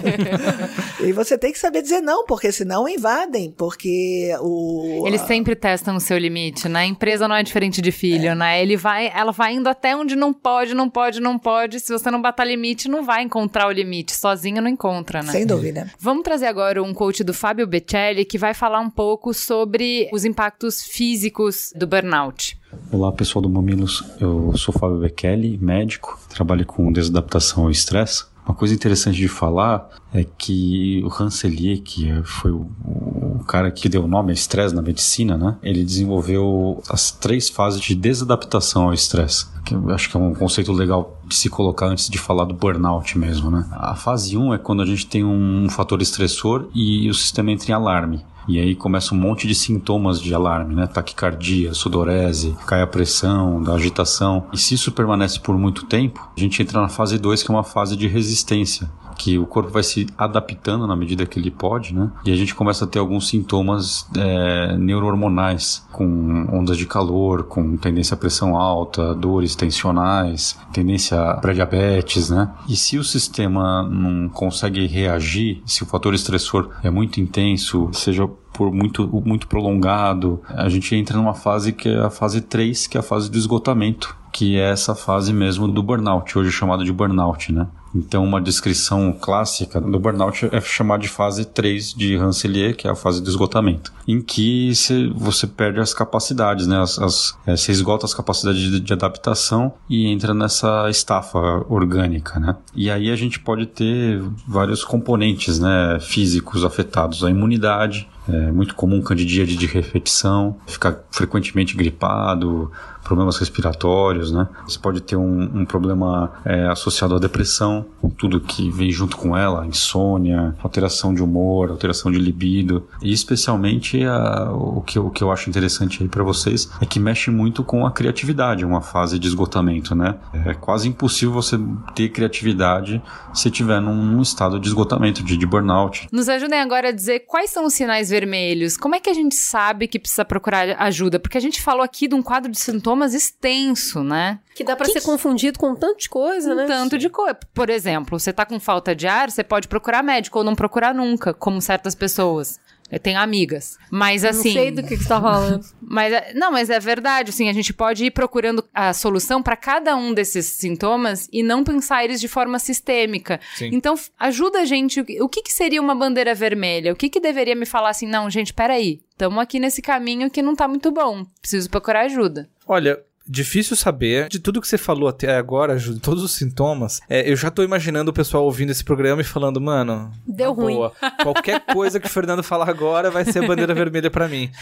e você tem que saber dizer não, porque senão invadem, porque o... Eles sempre testam o seu limite, né? A empresa não é diferente de filho, é. né? Ele vai, ela vai indo até onde não pode, não pode, não pode. Se você não bater limite, não vai encontrar o limite. Sozinho não encontra, né? Sem dúvida. Vamos trazer agora um coach do Fábio Becelli, que vai falar um pouco sobre os impactos físicos do burnout. Olá pessoal do Mamilos, eu sou Fábio Beckelli, médico, trabalho com desadaptação ao estresse. Uma coisa interessante de falar é que o Hanselier, que foi o, o cara que deu o nome ao estresse na medicina, né? Ele desenvolveu as três fases de desadaptação ao estresse. Que eu acho que é um conceito legal de se colocar antes de falar do burnout mesmo, né? A fase 1 um é quando a gente tem um fator estressor e o sistema entra em alarme. E aí começa um monte de sintomas de alarme, né? Taquicardia, sudorese, cai a pressão, da agitação. E se isso permanece por muito tempo, a gente entra na fase 2, que é uma fase de resistência que o corpo vai se adaptando na medida que ele pode, né? E a gente começa a ter alguns sintomas é, neurohormonais, com ondas de calor, com tendência à pressão alta, dores tensionais, tendência para diabetes, né? E se o sistema não consegue reagir, se o fator estressor é muito intenso, seja por muito, muito prolongado, a gente entra numa fase que é a fase 3, que é a fase do esgotamento, que é essa fase mesmo do burnout, hoje chamado de burnout, né? Então, uma descrição clássica do burnout é chamada de fase 3 de Rancelier, que é a fase do esgotamento, em que você perde as capacidades, né? As, as, é, você esgota as capacidades de, de, adaptação e entra nessa estafa orgânica, né? E aí a gente pode ter vários componentes, né, físicos afetados, a imunidade, é muito comum candidíase de repetição, ficar frequentemente gripado, problemas respiratórios, né? Você pode ter um, um problema é, associado à depressão, tudo que vem junto com ela, insônia, alteração de humor, alteração de libido, e especialmente a, o, que, o que eu acho interessante aí para vocês é que mexe muito com a criatividade, uma fase de esgotamento, né? É quase impossível você ter criatividade se estiver num, num, estado de esgotamento, de, de burnout. Nos ajudem agora a dizer quais são os sinais vermelhos. Como é que a gente sabe que precisa procurar ajuda? Porque a gente falou aqui de um quadro de sintomas extenso, né? Que dá para ser que... confundido com tanto de coisa, um né? Tanto de coisa. Por exemplo, você tá com falta de ar, você pode procurar médico ou não procurar nunca, como certas pessoas. Eu tenho amigas. Mas assim. Não sei do que, que você tá falando. Mas, não, mas é verdade. Assim, a gente pode ir procurando a solução para cada um desses sintomas e não pensar eles de forma sistêmica. Sim. Então, ajuda a gente. O que, que seria uma bandeira vermelha? O que, que deveria me falar assim? Não, gente, peraí. Estamos aqui nesse caminho que não tá muito bom. Preciso procurar ajuda. Olha, difícil saber. De tudo que você falou até agora, Ju, de todos os sintomas, é, eu já tô imaginando o pessoal ouvindo esse programa e falando, mano. Deu ruim. Boa, qualquer coisa que o Fernando falar agora vai ser bandeira vermelha para mim.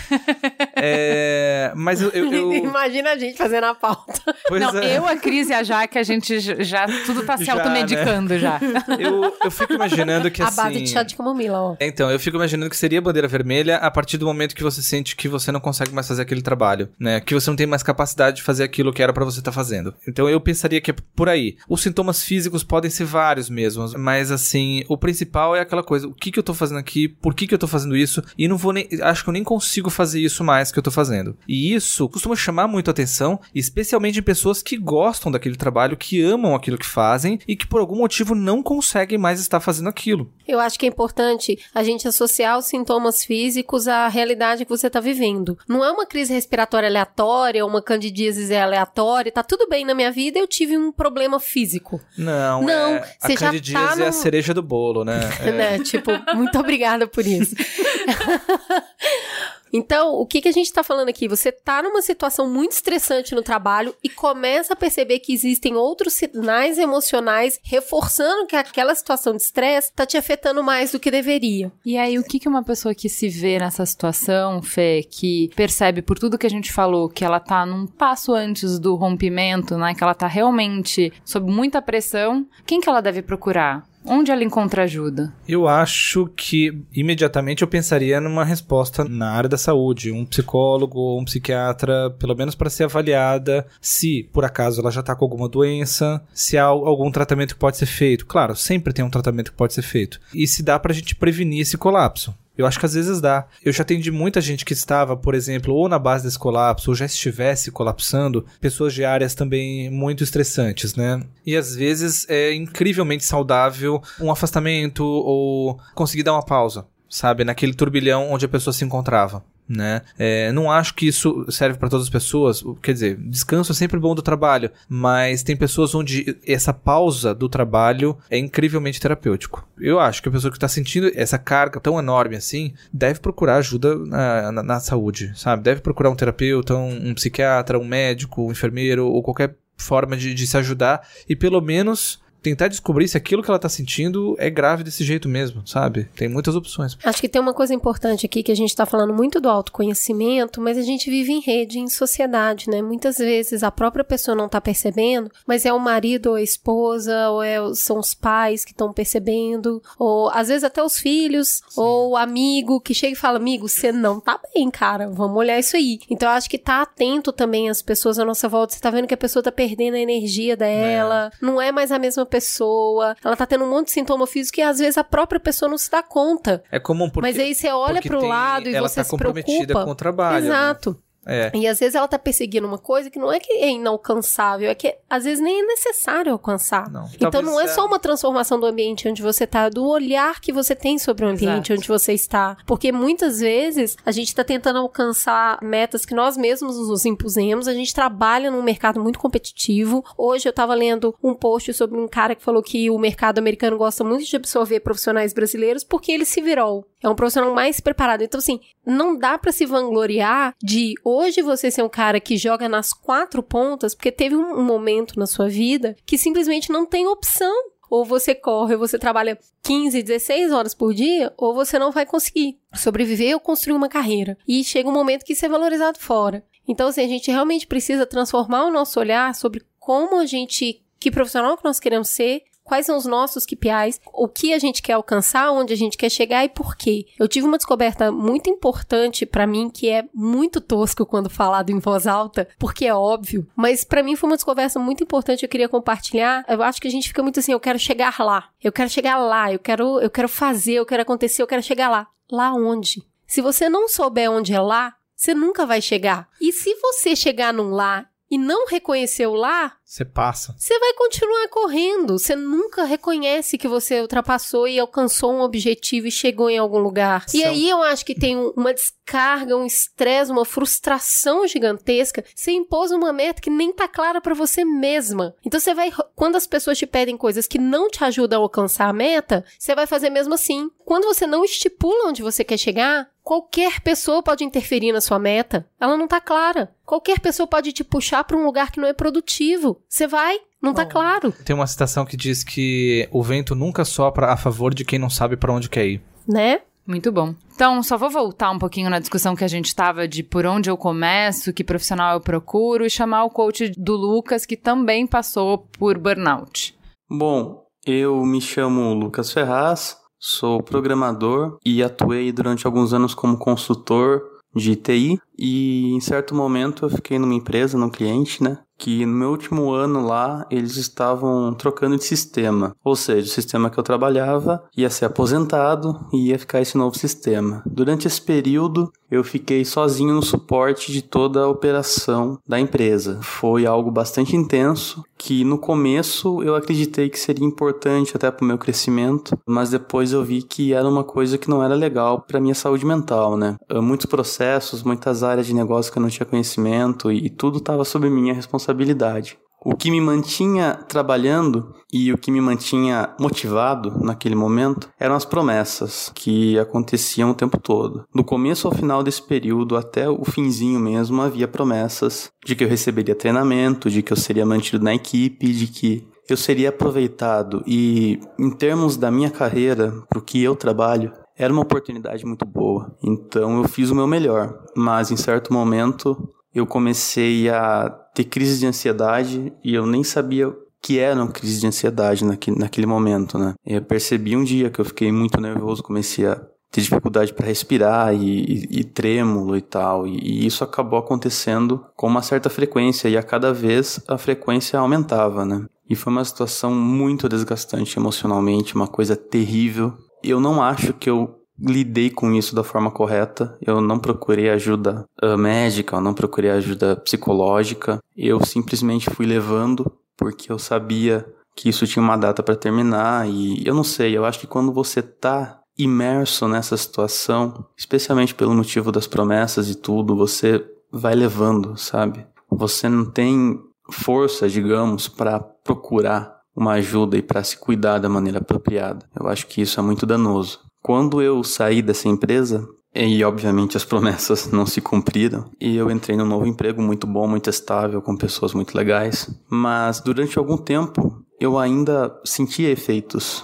É, mas eu, eu, eu, Imagina a gente fazendo a pauta. Pois Não, é. eu, a Cris e a Jaque, a gente já. Tudo tá se já, automedicando né? já. Eu, eu fico imaginando que a assim. A base de chá de camomila, ó. Então, eu fico imaginando que seria bandeira vermelha a partir do momento que você sente que você não consegue mais fazer aquele trabalho, né? Que você não tem mais capacidade de fazer aquilo que era para você estar tá fazendo. Então eu pensaria que é por aí. Os sintomas físicos podem ser vários mesmo, mas assim, o principal é aquela coisa: o que, que eu tô fazendo aqui, por que, que eu tô fazendo isso, e não vou nem. Acho que eu nem consigo fazer isso mais que eu tô fazendo. E isso costuma chamar muito atenção, especialmente em pessoas que gostam daquele trabalho, que amam aquilo que fazem e que por algum motivo não conseguem mais estar fazendo aquilo. Eu acho que é importante a gente associar os sintomas físicos à realidade que você está vivendo. Não é uma crise respiratória aleatória, uma candidíase aleatória, tá tudo bem na minha vida, eu tive um problema físico. Não, não, é, você a já tá no... é a cereja do bolo, né? É. né? Tipo, muito obrigada por isso. Então, o que, que a gente está falando aqui? Você está numa situação muito estressante no trabalho e começa a perceber que existem outros sinais emocionais reforçando que aquela situação de estresse está te afetando mais do que deveria. E aí, o que, que uma pessoa que se vê nessa situação, Fê, que percebe por tudo que a gente falou, que ela está num passo antes do rompimento, né? Que ela está realmente sob muita pressão, quem que ela deve procurar? Onde ela encontra ajuda? Eu acho que imediatamente eu pensaria numa resposta na área da saúde, um psicólogo ou um psiquiatra, pelo menos para ser avaliada se por acaso ela já está com alguma doença, se há algum tratamento que pode ser feito. Claro, sempre tem um tratamento que pode ser feito. E se dá para a gente prevenir esse colapso. Eu acho que às vezes dá. Eu já atendi muita gente que estava, por exemplo, ou na base desse colapso, ou já estivesse colapsando, pessoas de áreas também muito estressantes, né? E às vezes é incrivelmente saudável um afastamento ou conseguir dar uma pausa, sabe? Naquele turbilhão onde a pessoa se encontrava né? É, não acho que isso serve para todas as pessoas. Quer dizer, descanso é sempre bom do trabalho, mas tem pessoas onde essa pausa do trabalho é incrivelmente terapêutico. Eu acho que a pessoa que está sentindo essa carga tão enorme assim deve procurar ajuda na, na, na saúde, sabe? Deve procurar um terapeuta, um, um, psiquiatra, um médico, um enfermeiro ou qualquer forma de, de se ajudar e pelo menos tentar descobrir se aquilo que ela tá sentindo é grave desse jeito mesmo, sabe? Tem muitas opções. Acho que tem uma coisa importante aqui que a gente tá falando muito do autoconhecimento, mas a gente vive em rede, em sociedade, né? Muitas vezes a própria pessoa não tá percebendo, mas é o marido ou a esposa, ou é, são os pais que estão percebendo, ou às vezes até os filhos, Sim. ou o amigo que chega e fala: Amigo, você não tá bem, cara, vamos olhar isso aí. Então acho que tá atento também às pessoas à nossa volta. Você tá vendo que a pessoa tá perdendo a energia dela, é. não é mais a mesma pessoa, ela tá tendo um monte de sintoma físico e às vezes a própria pessoa não se dá conta. É comum porque. Mas aí você olha pro tem, lado e ela você tá se comprometida preocupa. com o trabalho. Né? Exato. Né? É. E às vezes ela tá perseguindo uma coisa que não é que é inalcançável, é que às vezes nem é necessário alcançar. Não. Então Talvez não é é- só uma transformação do ambiente onde você tá, do olhar que você tem sobre o ambiente Exato. onde você está. Porque muitas vezes a gente tá tentando alcançar metas que nós mesmos nos impusemos, a gente trabalha num mercado muito competitivo. Hoje eu tava lendo um post sobre um cara que falou que o mercado americano gosta muito de absorver profissionais brasileiros porque ele se virou. É um profissional mais preparado. Então, assim, não dá pra se vangloriar de hoje você ser um cara que joga nas quatro pontas, porque teve um momento na sua vida que simplesmente não tem opção. Ou você corre, ou você trabalha 15, 16 horas por dia, ou você não vai conseguir sobreviver ou construir uma carreira. E chega um momento que isso é valorizado fora. Então, assim, a gente realmente precisa transformar o nosso olhar sobre como a gente, que profissional que nós queremos ser, quais são os nossos KPIs, o que a gente quer alcançar, onde a gente quer chegar e por quê. Eu tive uma descoberta muito importante pra mim, que é muito tosco quando falado em voz alta, porque é óbvio, mas pra mim foi uma descoberta muito importante, eu queria compartilhar. Eu acho que a gente fica muito assim, eu quero chegar lá. Eu quero chegar lá, eu quero eu quero fazer, eu quero acontecer, eu quero chegar lá. Lá onde? Se você não souber onde é lá, você nunca vai chegar. E se você chegar num lá e não reconhecer o lá, Você passa. você vai continuar correndo. Você nunca reconhece que você ultrapassou e alcançou um objetivo e chegou em algum lugar. E São- aí eu acho que tem um- uma descarga, um estresse, uma frustração gigantesca. Você impôs uma meta que nem tá clara pra você mesma. Então você vai. Quando as pessoas te pedem coisas que não te ajudam a alcançar a meta, você vai fazer mesmo assim. Quando você não estipula onde você quer chegar, Qualquer pessoa pode interferir na sua meta. Ela não tá clara. Qualquer pessoa pode te puxar pra um lugar que não é produtivo. Você vai, não tá claro, Tem uma citação que diz que o vento nunca sopra a favor de quem não sabe pra onde quer ir. né? Muito bom. Então, só vou voltar um pouquinho na discussão que a gente tava de por onde eu começo, que profissional eu procuro, e chamar o coach do Lucas, que também passou por burnout. Bom, eu me chamo Lucas Ferraz, sou programador e atuei durante alguns anos como consultor de TI e em certo momento eu fiquei numa empresa, num cliente, né? Que no meu último ano lá eles estavam trocando de sistema. Ou seja, o sistema que eu trabalhava ia ser aposentado e ia ficar esse novo sistema. Durante esse período eu fiquei sozinho no suporte de toda a operação da empresa. Foi algo bastante intenso que no começo eu acreditei que seria importante até para o meu crescimento, mas depois eu vi que era uma coisa que não era legal para minha saúde mental, né? Muitos processos, muitas áreas de negócio que eu não tinha conhecimento e, tudo estava sob minha responsabilidade. O que me mantinha trabalhando e o que me mantinha motivado naquele momento eram as promessas que aconteciam o tempo todo. Do começo ao final desse período, até o finzinho mesmo, havia promessas de que eu receberia treinamento, de que eu seria mantido na equipe, de que eu seria aproveitado. E em termos da minha carreira, para o que eu trabalho, era uma oportunidade muito boa. Então eu fiz o meu melhor. Mas em certo momento eu comecei a ter crise de ansiedade e eu nem sabia que eram crises de ansiedade naquele, naquele momento, né? Eu percebi um dia que eu fiquei muito nervoso, comecei a ter dificuldade para respirar e, e, e trêmulo e tal, e, e isso acabou acontecendo com uma certa frequência e a cada vez a frequência aumentava, né? E foi uma situação muito desgastante emocionalmente, uma coisa terrível. Eu não acho que eu lidei com isso da forma correta. Eu não procurei ajuda uh, médica, eu não procurei ajuda psicológica. Eu simplesmente fui levando porque eu sabia que isso tinha uma data para terminar e eu não sei, eu acho que quando você tá imerso nessa situação, especialmente pelo motivo das promessas e tudo, você vai levando, sabe? Você não tem força, digamos, para procurar uma ajuda e para se cuidar da maneira apropriada. Eu acho que isso é muito danoso. Quando eu saí dessa empresa, e obviamente as promessas não se cumpriram, e eu entrei num novo emprego muito bom, muito estável, com pessoas muito legais, mas durante algum tempo eu ainda sentia efeitos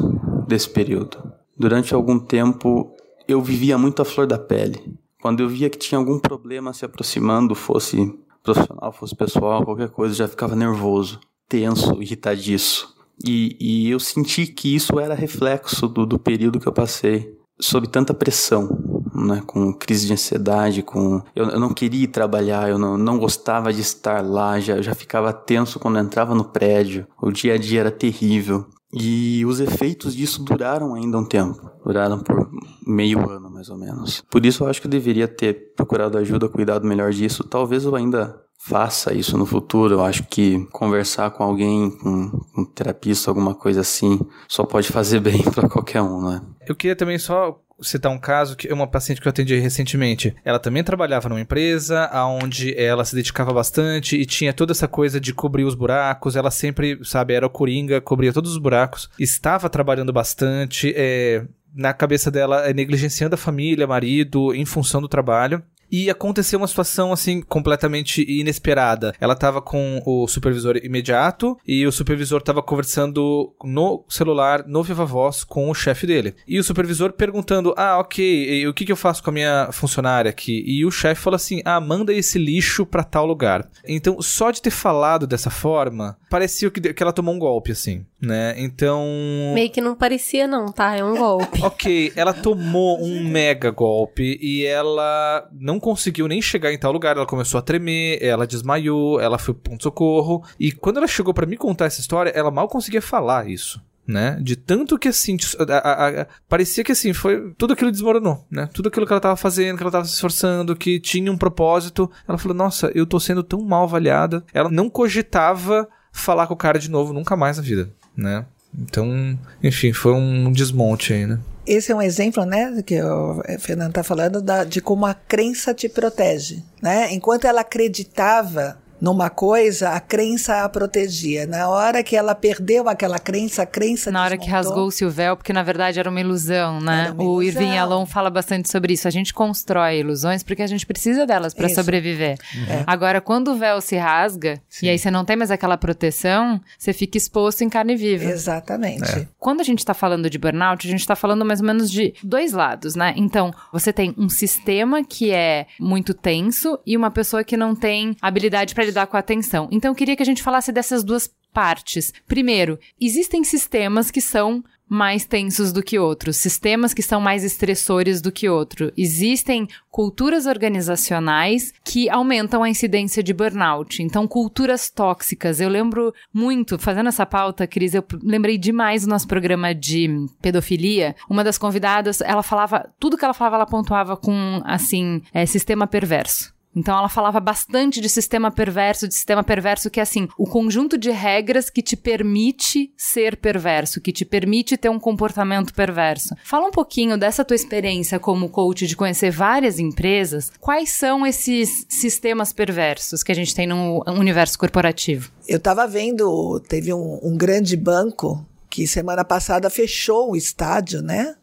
desse período. Durante algum tempo eu vivia muito a flor da pele. Quando eu via que tinha algum problema se aproximando, fosse profissional, fosse pessoal, qualquer coisa, já ficava nervoso, tenso, irritadiço. E, e eu senti que isso era reflexo do, do período que eu passei sob tanta pressão, né, com crise de ansiedade, com eu, eu não queria trabalhar, eu não, não gostava de estar lá, já, já ficava tenso quando entrava no prédio, o dia a dia era terrível. E os efeitos disso duraram ainda um tempo, duraram por meio ano, mais ou menos. Por isso eu acho que eu deveria ter procurado ajuda, cuidado melhor disso. Talvez eu ainda faça isso no futuro. Eu acho que conversar com alguém, com um terapista, alguma coisa assim, só pode fazer bem para qualquer um, né? Eu queria também só citar um caso que uma paciente que eu atendi recentemente. Ela também trabalhava numa empresa onde ela se dedicava bastante e tinha toda essa coisa de cobrir os buracos. Ela sempre, sabe, era o coringa, cobria todos os buracos. Estava trabalhando bastante, é, na cabeça dela, é, negligenciando a família, marido, em função do trabalho. E aconteceu uma situação, assim, completamente inesperada. Ela tava com o supervisor imediato e o supervisor tava conversando no celular, no Viva Voz, com o chefe dele. E o supervisor perguntando: Ah, ok, o que, que eu faço com a minha funcionária aqui? E o chefe falou assim: Ah, manda esse lixo pra tal lugar. Então, só de ter falado dessa forma, parecia que, que ela tomou um golpe, assim, né? Então. Meio que não parecia, não, tá? É um golpe. ok, ela tomou um mega golpe e ela não conseguiu nem chegar em tal lugar, ela começou a tremer, ela desmaiou, ela foi pro ponto-socorro. E quando ela chegou para me contar essa história, ela mal conseguia falar isso né? De tanto que assim, a, a, a, parecia que assim, foi tudo aquilo desmoronou, né? Tudo aquilo que ela tava fazendo, que ela tava se esforçando, que tinha um propósito. Ela falou: "Nossa, eu tô sendo tão mal avaliada". Ela não cogitava falar com o cara de novo nunca mais na vida, né? Então, enfim, foi um desmonte aí, né? Esse é um exemplo, né, que o Fernando está falando da, de como a crença te protege, né? Enquanto ela acreditava numa coisa, a crença a protegia. Na hora que ela perdeu aquela crença, a crença Na hora desmontou. que rasgou-se o véu, porque na verdade era uma ilusão, né? Uma o ilusão. Irving Alon fala bastante sobre isso. A gente constrói ilusões porque a gente precisa delas para sobreviver. É. Agora, quando o véu se rasga e aí você não tem mais aquela proteção, você fica exposto em carne viva. Exatamente. Quando a gente está falando de burnout, a gente está falando mais ou menos de dois lados, né? Então, você tem um sistema que é muito tenso e uma pessoa que não tem habilidade para lidar com a tensão. Então, eu queria que a gente falasse dessas duas partes. Primeiro, existem sistemas que são mais tensos do que outros, sistemas que são mais estressores do que outro. Existem culturas organizacionais que aumentam a incidência de burnout. Então, culturas tóxicas. Eu lembro muito, fazendo essa pauta, Cris, eu lembrei demais do nosso programa de pedofilia. Uma das convidadas, ela falava, tudo que ela falava, ela pontuava com, assim, é, sistema perverso. Então ela falava bastante de sistema perverso, de sistema perverso que é assim, o conjunto de regras que te permite ser perverso, que te permite ter um comportamento perverso. Fala um pouquinho dessa tua experiência como coach de conhecer várias empresas. Quais são esses sistemas perversos que a gente tem no universo corporativo? Eu estava vendo, teve um, um grande banco que semana passada fechou o estádio, né?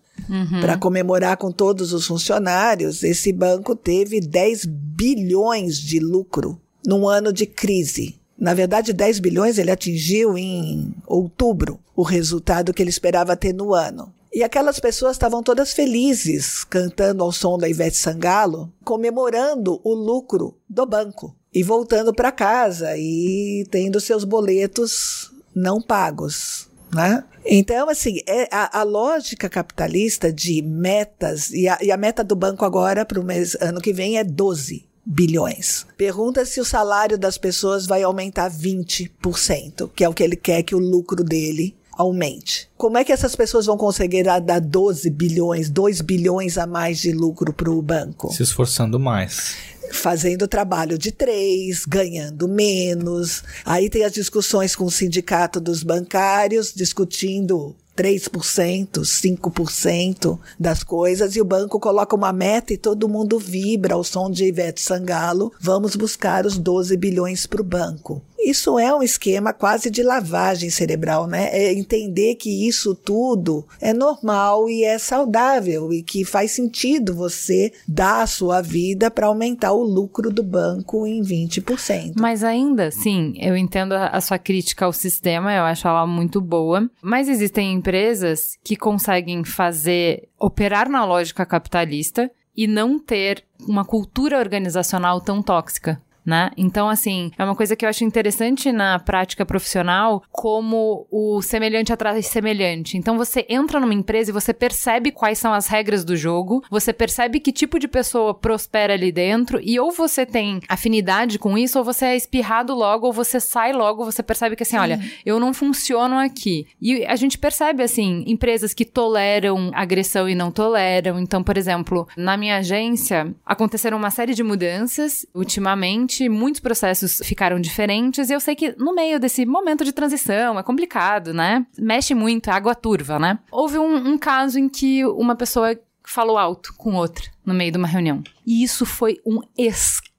Para comemorar com todos os funcionários. Esse banco teve 10 bilhões de lucro num ano de crise. Na verdade, 10 bilhões ele atingiu em outubro, o resultado que ele esperava ter no ano. E aquelas pessoas estavam todas felizes, cantando ao som da Ivete Sangalo, comemorando o lucro do banco e voltando para casa e tendo seus boletos não pagos. Né? Então, assim, é a, a lógica capitalista de metas, e a, e a meta do banco agora para o ano que vem é 12 bilhões. Pergunta se o salário das pessoas vai aumentar 20%, que é o que ele quer que o lucro dele aumente. Como é que essas pessoas vão conseguir dar- dar 12 bilhões, 2 bilhões a mais de lucro para o banco? Se esforçando mais. fazendo trabalho de três, ganhando menos. Aí tem as discussões com o sindicato dos bancários, discutindo 3%, 5% das coisas, e o banco coloca uma meta e todo mundo vibra ao som de Ivete Sangalo. Vamos buscar os 12 bilhões para o banco. Isso é um esquema quase de lavagem cerebral, né? É entender que isso tudo é normal e é saudável e que faz sentido você dar a sua vida para aumentar o lucro do banco em 20%. Mas ainda, sim, eu entendo a sua crítica ao sistema, eu acho ela muito boa. Mas existem empresas que conseguem fazer, operar na lógica capitalista e não ter uma cultura organizacional tão tóxica. Né? Então, assim, é uma coisa que eu acho interessante na prática profissional, como o semelhante atrai semelhante. Então, você entra numa empresa e você percebe quais são as regras do jogo, você percebe que tipo de pessoa prospera ali dentro, e ou você tem afinidade com isso, ou você é espirrado logo, ou você sai logo, você percebe que assim, olha, eu não funciono aqui. E a gente percebe, assim, empresas que toleram agressão e não toleram. Então, por exemplo, na minha agência, aconteceram uma série de mudanças ultimamente, muitos processos ficaram diferentes, e eu sei que no meio desse momento de transição, é complicado, né? Mexe muito, é água turva, né? Houve um, um caso em que uma pessoa falou alto com outra no meio de uma reunião. E isso foi um escândalo.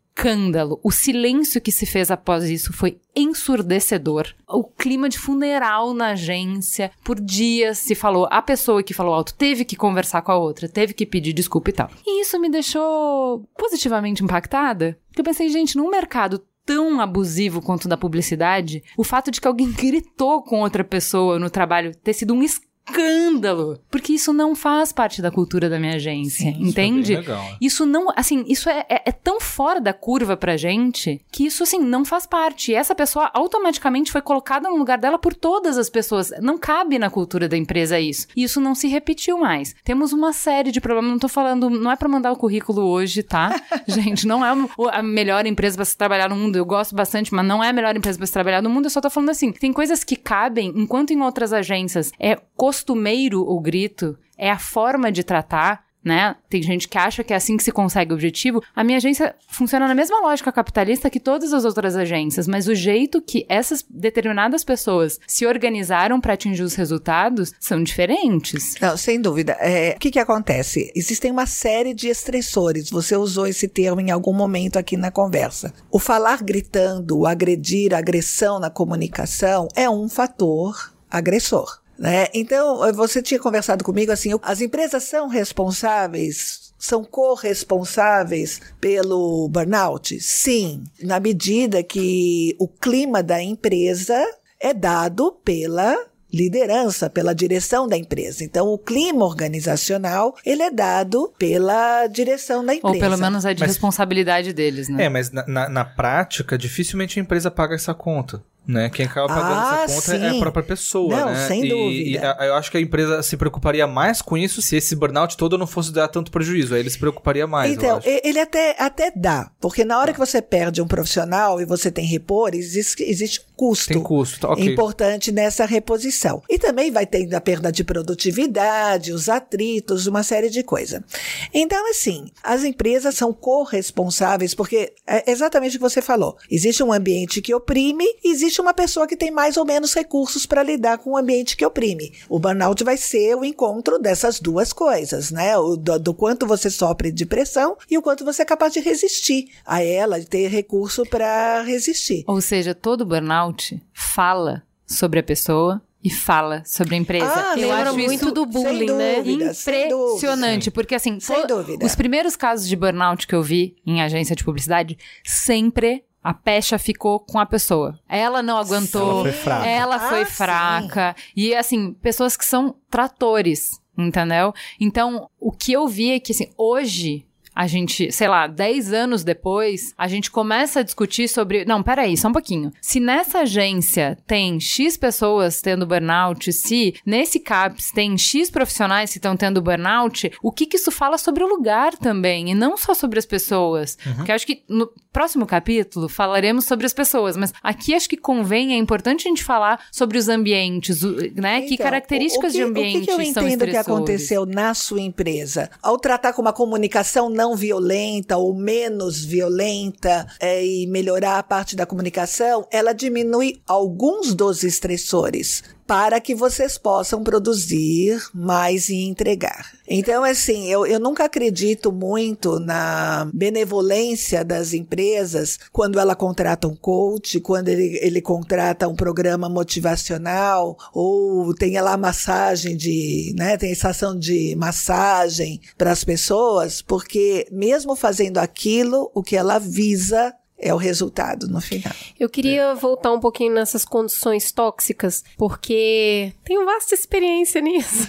O silêncio que se fez após isso foi ensurdecedor. O clima de funeral na agência, por dias se falou, a pessoa que falou alto teve que conversar com a outra, teve que pedir desculpa e tal. E isso me deixou positivamente impactada, porque eu pensei, gente, num mercado tão abusivo quanto da publicidade, o fato de que alguém gritou com outra pessoa no trabalho ter sido um escândalo, porque isso não faz parte da cultura da minha agência, entende? Isso é legal. Isso não, assim, isso é, é, é tão fora da curva pra gente que isso, assim, não faz parte. E essa pessoa automaticamente foi colocada no lugar dela por todas as pessoas. Não cabe na cultura da empresa isso. E isso não se repetiu mais. Temos uma série de problemas. Não tô falando, não é pra mandar o currículo hoje, tá? gente, não é a melhor empresa pra se trabalhar no mundo. Eu gosto bastante, mas não é a melhor empresa pra se trabalhar no mundo. Eu só tô falando assim, tem coisas que cabem, enquanto em outras agências é costumeiro o grito, é a forma de tratar, né? Tem gente que acha que é assim que se consegue o objetivo. A minha agência funciona na mesma lógica capitalista que todas as outras agências, mas o jeito que essas determinadas pessoas se organizaram para atingir os resultados são diferentes. Não, sem dúvida. É, o que, que acontece? Existem uma série de estressores. Você usou esse termo em algum momento aqui na conversa. O falar gritando, o agredir, a agressão na comunicação é um fator agressor. Né? Então, eh, você tinha conversado comigo assim: as empresas são responsáveis, são corresponsáveis pelo burnout? Sim, na medida que o clima da empresa é dado pela liderança, pela direção da empresa. Então, o clima organizacional, ele é dado pela direção da empresa. Ou pelo menos é de Mas- responsabilidade deles, né? É, mas na, na, na prática, dificilmente a empresa paga essa conta. Né? Quem acaba pagando Ah, essa conta é sim. a própria pessoa, Não, né? sem E- dúvida. E eu acho que a empresa se preocuparia mais com isso se esse burnout todo não fosse dar tanto prejuízo. Aí ele se preocuparia mais, Então, ele até, até dá, porque na hora que você perde um profissional e você tem repor, existe, existe um custo. Tem custo, tá, ok. Importante nessa reposição. E também vai ter a perda de produtividade, os atritos, uma série de coisas. Então, assim, as empresas são corresponsáveis, porque é exatamente o que você falou. Existe um ambiente que oprime, e existe uma pessoa que tem mais ou menos recursos para lidar com o ambiente que oprime. O burnout vai ser o encontro dessas duas coisas, né? O, do, do quanto você sofre de pressão e o quanto você é capaz de resistir a ela, de ter recurso para resistir. Ou seja, todo burnout fala sobre a pessoa e fala sobre a empresa. Ah, Eu acho muito isso do bullying, né? dúvida, dúvida. impressionante, porque assim, Sem dúvida. os primeiros casos de burnout que eu vi em agência de publicidade, sempre a pecha ficou com a pessoa. Ela não aguentou, Ela foi fraca. ela foi Ah, fraca. E assim, pessoas que são tratores, entendeu? Então, o que eu vi é que assim, hoje a gente, sei lá, 10 anos depois, a gente começa a discutir sobre. Não, peraí, só um pouquinho. Se nessa agência tem X pessoas tendo burnout, se nesse CAPS tem X profissionais que estão tendo burnout, o que, que isso fala sobre o lugar também? E não só sobre as pessoas. Porque eu acho que no próximo capítulo falaremos sobre as pessoas, mas aqui acho que convém, é importante a gente falar sobre os ambientes, o- né? que Então, características o que, de ambiente O que, que eu são entendo que aconteceu na sua empresa? Ao tratar com uma comunicação não violenta ou menos violenta é, e melhorar a parte da comunicação, ela diminui alguns dos estressores para que vocês possam produzir mais e entregar. Então, assim, eu, eu nunca acredito muito na benevolência das empresas quando ela contrata um coach, quando ele, ele contrata um programa motivacional, ou tem lá massagem de, né, tem estação de massagem para as pessoas, porque mesmo fazendo aquilo, o que ela visa é o resultado no final. Eu queria voltar um pouquinho nessas condições tóxicas, porque tenho vasta experiência nisso.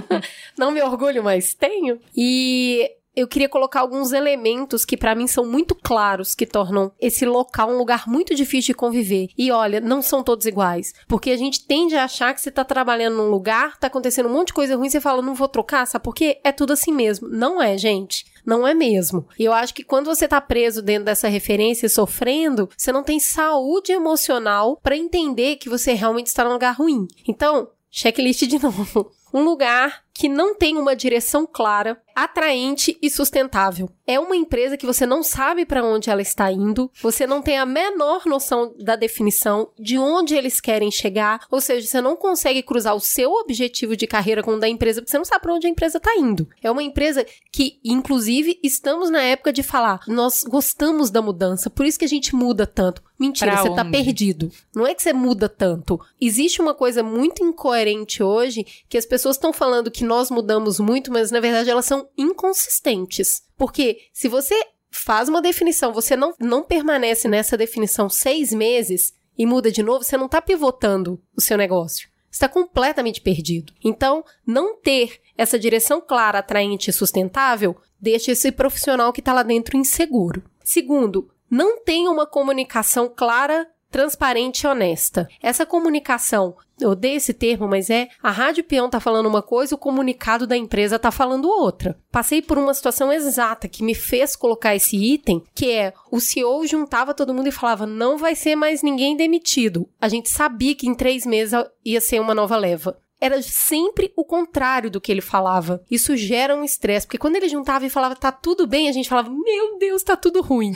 Não me orgulho, mas tenho. E eu queria colocar alguns elementos que para mim são muito claros que tornam esse local um lugar muito difícil de conviver. E olha, não são todos iguais, porque a gente tende a achar que você tá trabalhando num lugar, tá acontecendo um monte de coisa ruim, você fala, não vou trocar, sabe por quê? É tudo assim mesmo. Não é, gente. Não é mesmo. E eu acho que quando você tá preso dentro dessa referência e sofrendo, você não tem saúde emocional para entender que você realmente está num lugar ruim. Então, checklist de novo. Um lugar que não tem uma direção clara, atraente e sustentável. É uma empresa que você não sabe para onde ela está indo, você não tem a menor noção da definição de onde eles querem chegar, ou seja, você não consegue cruzar o seu objetivo de carreira com o da empresa, porque você não sabe para onde a empresa está indo. É uma empresa que, inclusive, estamos na época de falar, nós gostamos da mudança, por isso que a gente muda tanto. Mentira, Pra você tá onde? perdido. Não é que você muda tanto. Existe uma coisa muito incoerente hoje que as pessoas estão falando que nós mudamos muito, mas na verdade elas são inconsistentes. Porque se você faz uma definição, você não, não permanece nessa definição seis meses e muda de novo, você não tá pivotando o seu negócio. Está completamente perdido. Então, não ter essa direção clara, atraente e sustentável deixa esse profissional que está lá dentro inseguro. Segundo, não tem uma comunicação clara, transparente e honesta. Essa comunicação, eu odeio esse termo, mas é a Rádio Peão tá falando uma coisa, o comunicado da empresa tá falando outra. Passei por uma situação exata que me fez colocar esse item, que é o CEO juntava todo mundo e falava: não vai ser mais ninguém demitido. A gente sabia que em três meses ia ser uma nova leva era sempre o contrário do que ele falava. Isso gera um estresse, porque quando ele juntava e falava tá tudo bem, a gente falava, meu Deus, tá tudo ruim.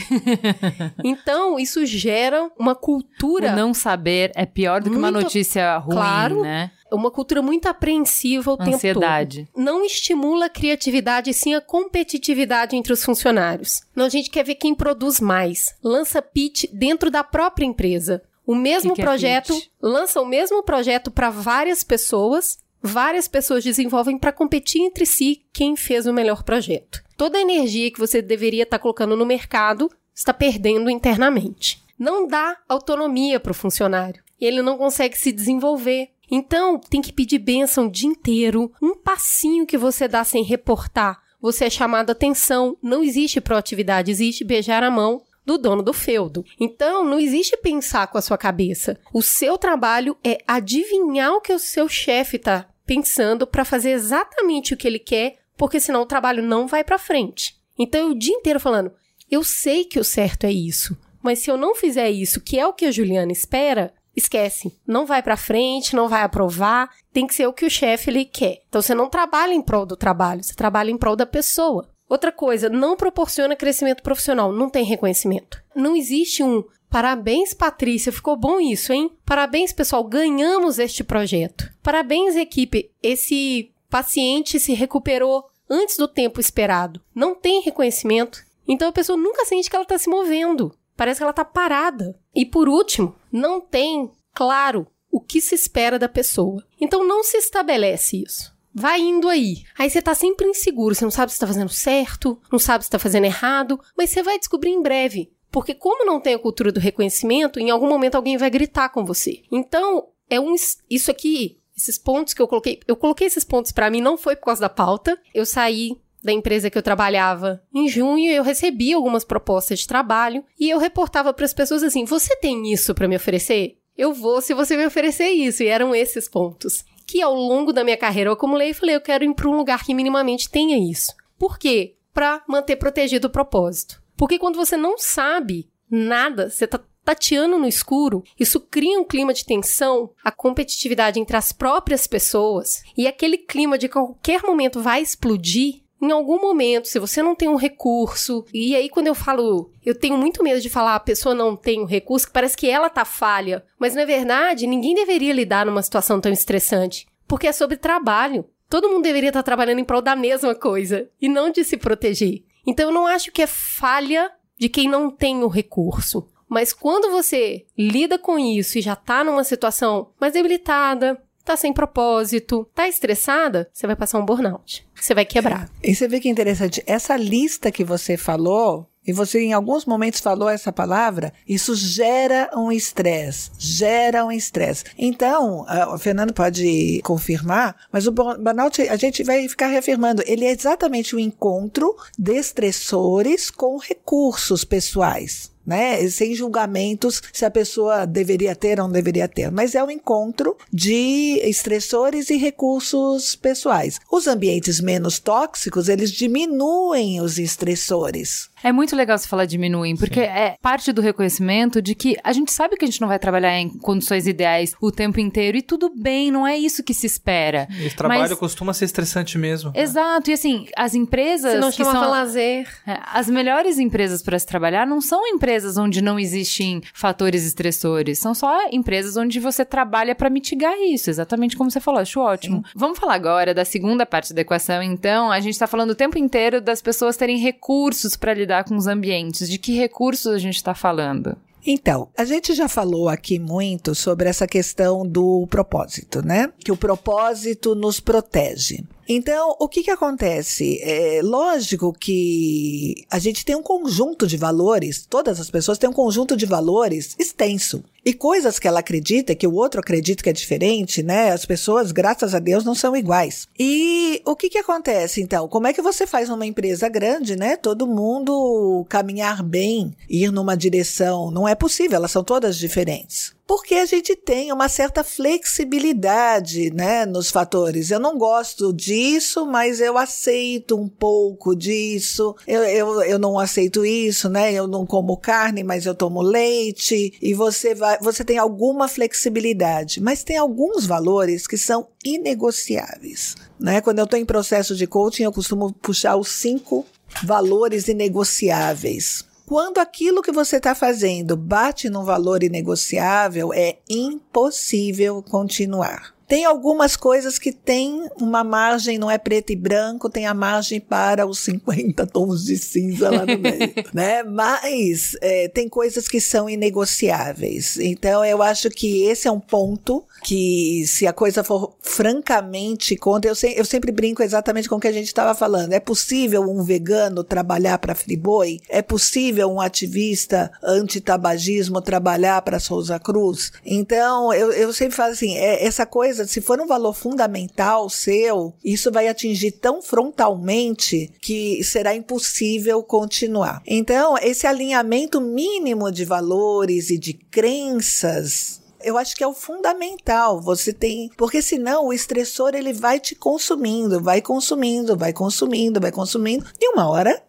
então, isso gera uma cultura. O não saber é pior do que uma notícia ruim, Claro. né? Uma cultura muito apreensiva o tempo Ansiedade. todo. Não estimula a criatividade, sim a competitividade entre os funcionários. Não, a gente quer ver quem produz mais. Lança pitch dentro da própria empresa. O mesmo é projeto, lança o mesmo projeto para várias pessoas. Várias pessoas desenvolvem para competir entre si quem fez o melhor projeto. Toda a energia que você deveria estar colocando no mercado está perdendo internamente. Não dá autonomia para o funcionário. E ele não consegue se desenvolver. Então, tem que pedir bênção o dia inteiro. Um passinho que você dá sem reportar, você é chamado a atenção. Não existe proatividade, existe beijar a mão do dono do feudo. Então, não existe pensar com a sua cabeça. O seu trabalho é adivinhar o que o seu chefe está pensando para fazer exatamente o que ele quer, porque senão o trabalho não vai para frente. Então, eu o dia inteiro falando: eu sei que o certo é isso, mas se eu não fizer isso, que é o que a Juliana espera, esquece. Não vai pra frente, não vai aprovar, tem que ser o que o chefe ele quer. Então você não trabalha em prol do trabalho, você trabalha em prol da pessoa. Outra coisa, não proporciona crescimento profissional, não tem reconhecimento. Não existe um parabéns, Patrícia, ficou bom isso, hein? Parabéns, pessoal, ganhamos este projeto. Parabéns, equipe, esse paciente se recuperou antes do tempo esperado. Não tem reconhecimento. Então a pessoa nunca sente que ela está se movendo. Parece que ela está parada. E por último, não tem claro o que se espera da pessoa. Então não se estabelece isso. Vai indo aí. Aí você tá sempre inseguro, você não sabe se tá fazendo certo, não sabe se tá fazendo errado, mas você vai descobrir em breve. Porque como não tem a cultura do reconhecimento, em algum momento alguém vai gritar com você. Então, é um isso aqui, esses pontos que eu coloquei, eu coloquei esses pontos pra mim não foi por causa da pauta. Eu saí da empresa que eu trabalhava em junho, eu recebi algumas propostas de trabalho e eu reportava para as pessoas assim: "Você tem isso para me oferecer? Eu vou se você me oferecer isso". E eram esses pontos que ao longo da minha carreira eu acumulei e falei: "Eu quero ir para um lugar que minimamente tenha isso". Por quê? Para manter protegido o propósito. Porque quando você não sabe nada, você tá tateando no escuro, isso cria um clima de tensão, a competitividade entre as próprias pessoas e aquele clima de que a qualquer momento vai explodir. Em algum momento, se você não tem um recurso, e aí quando eu falo, eu tenho muito medo de falar a pessoa não tem um recurso, que parece que ela tá falha, mas na verdade, ninguém deveria lidar numa situação tão estressante, porque é sobre trabalho. Todo mundo deveria estar trabalhando em prol da mesma coisa e não de se proteger. Então eu não acho que é falha de quem não tem o recurso. Mas quando você lida com isso e já tá numa situação mais debilitada, tá sem propósito, tá estressada, você vai passar um burnout. Você vai quebrar. E você vê que interessante, essa lista que você falou e você em alguns momentos falou essa palavra, isso gera um estresse, gera um estresse. Então, o Fernando pode confirmar, mas o burnout a gente vai ficar reafirmando, ele é exatamente o encontro de estressores com recursos pessoais né? Sem julgamentos se a pessoa deveria ter ou não deveria ter. Mas é um encontro de estressores e recursos pessoais. Os ambientes menos tóxicos, eles diminuem os estressores. É muito legal você falar diminuem, porque Sim. é parte do reconhecimento de que a gente sabe que a gente não vai trabalhar em condições ideais o tempo inteiro e tudo bem, não é isso que se espera. Esse trabalho Mas... costuma ser estressante mesmo. Exato, e assim, as empresas Se não que são lazer. É, as melhores empresas para se trabalhar não são empresas onde não existem fatores estressores, são só empresas onde você trabalha para mitigar isso, exatamente como você falou, acho ótimo. Sim. Vamos falar agora da segunda parte da equação, então, a gente tá falando o tempo inteiro das pessoas terem recursos para lidar lidar com os ambientes? De que recursos a gente está falando? Então, a gente já falou aqui muito sobre essa questão do propósito, né? Que o propósito nos protege. Então, o que que acontece? É lógico que a gente tem um conjunto de valores, todas as pessoas têm um conjunto de valores extenso. E coisas que ela acredita, que o outro acredita que é diferente, né? As pessoas, graças a Deus, não são iguais. E o que que acontece, então? Como é que você faz numa empresa grande, né? Todo mundo caminhar bem, ir numa direção. Não é possível, elas são todas diferentes porque a gente tem uma certa flexibilidade, né, nos fatores. Eu não gosto disso, mas eu aceito um pouco disso. Eu, eu, eu não aceito isso, né? Eu não como carne, mas eu tomo leite. E você vai, você tem alguma flexibilidade, mas tem alguns valores que são inegociáveis, né? Quando eu estou em processo de coaching, eu costumo puxar os cinco valores inegociáveis. Quando aquilo que você está fazendo bate num valor inegociável, é impossível continuar. Tem algumas coisas que tem uma margem, não é preto e branco, tem a margem para os 50 tons de cinza lá no meio, né? Mas é, tem coisas que são inegociáveis. Então, eu acho que esse é um ponto que, se a coisa for francamente contra, eu, se, eu sempre brinco exatamente com o que a gente estava falando. É possível um vegano trabalhar para Friboi? É possível um ativista anti-tabagismo trabalhar para Souza Cruz? Então, eu, eu sempre falo assim, é, essa coisa se for um valor fundamental seu, isso vai atingir tão frontalmente que será impossível continuar. Então, esse alinhamento mínimo de valores e de crenças eu acho que é o fundamental. Você tem, porque senão o estressor ele vai te consumindo, vai consumindo, vai consumindo, vai consumindo, e uma hora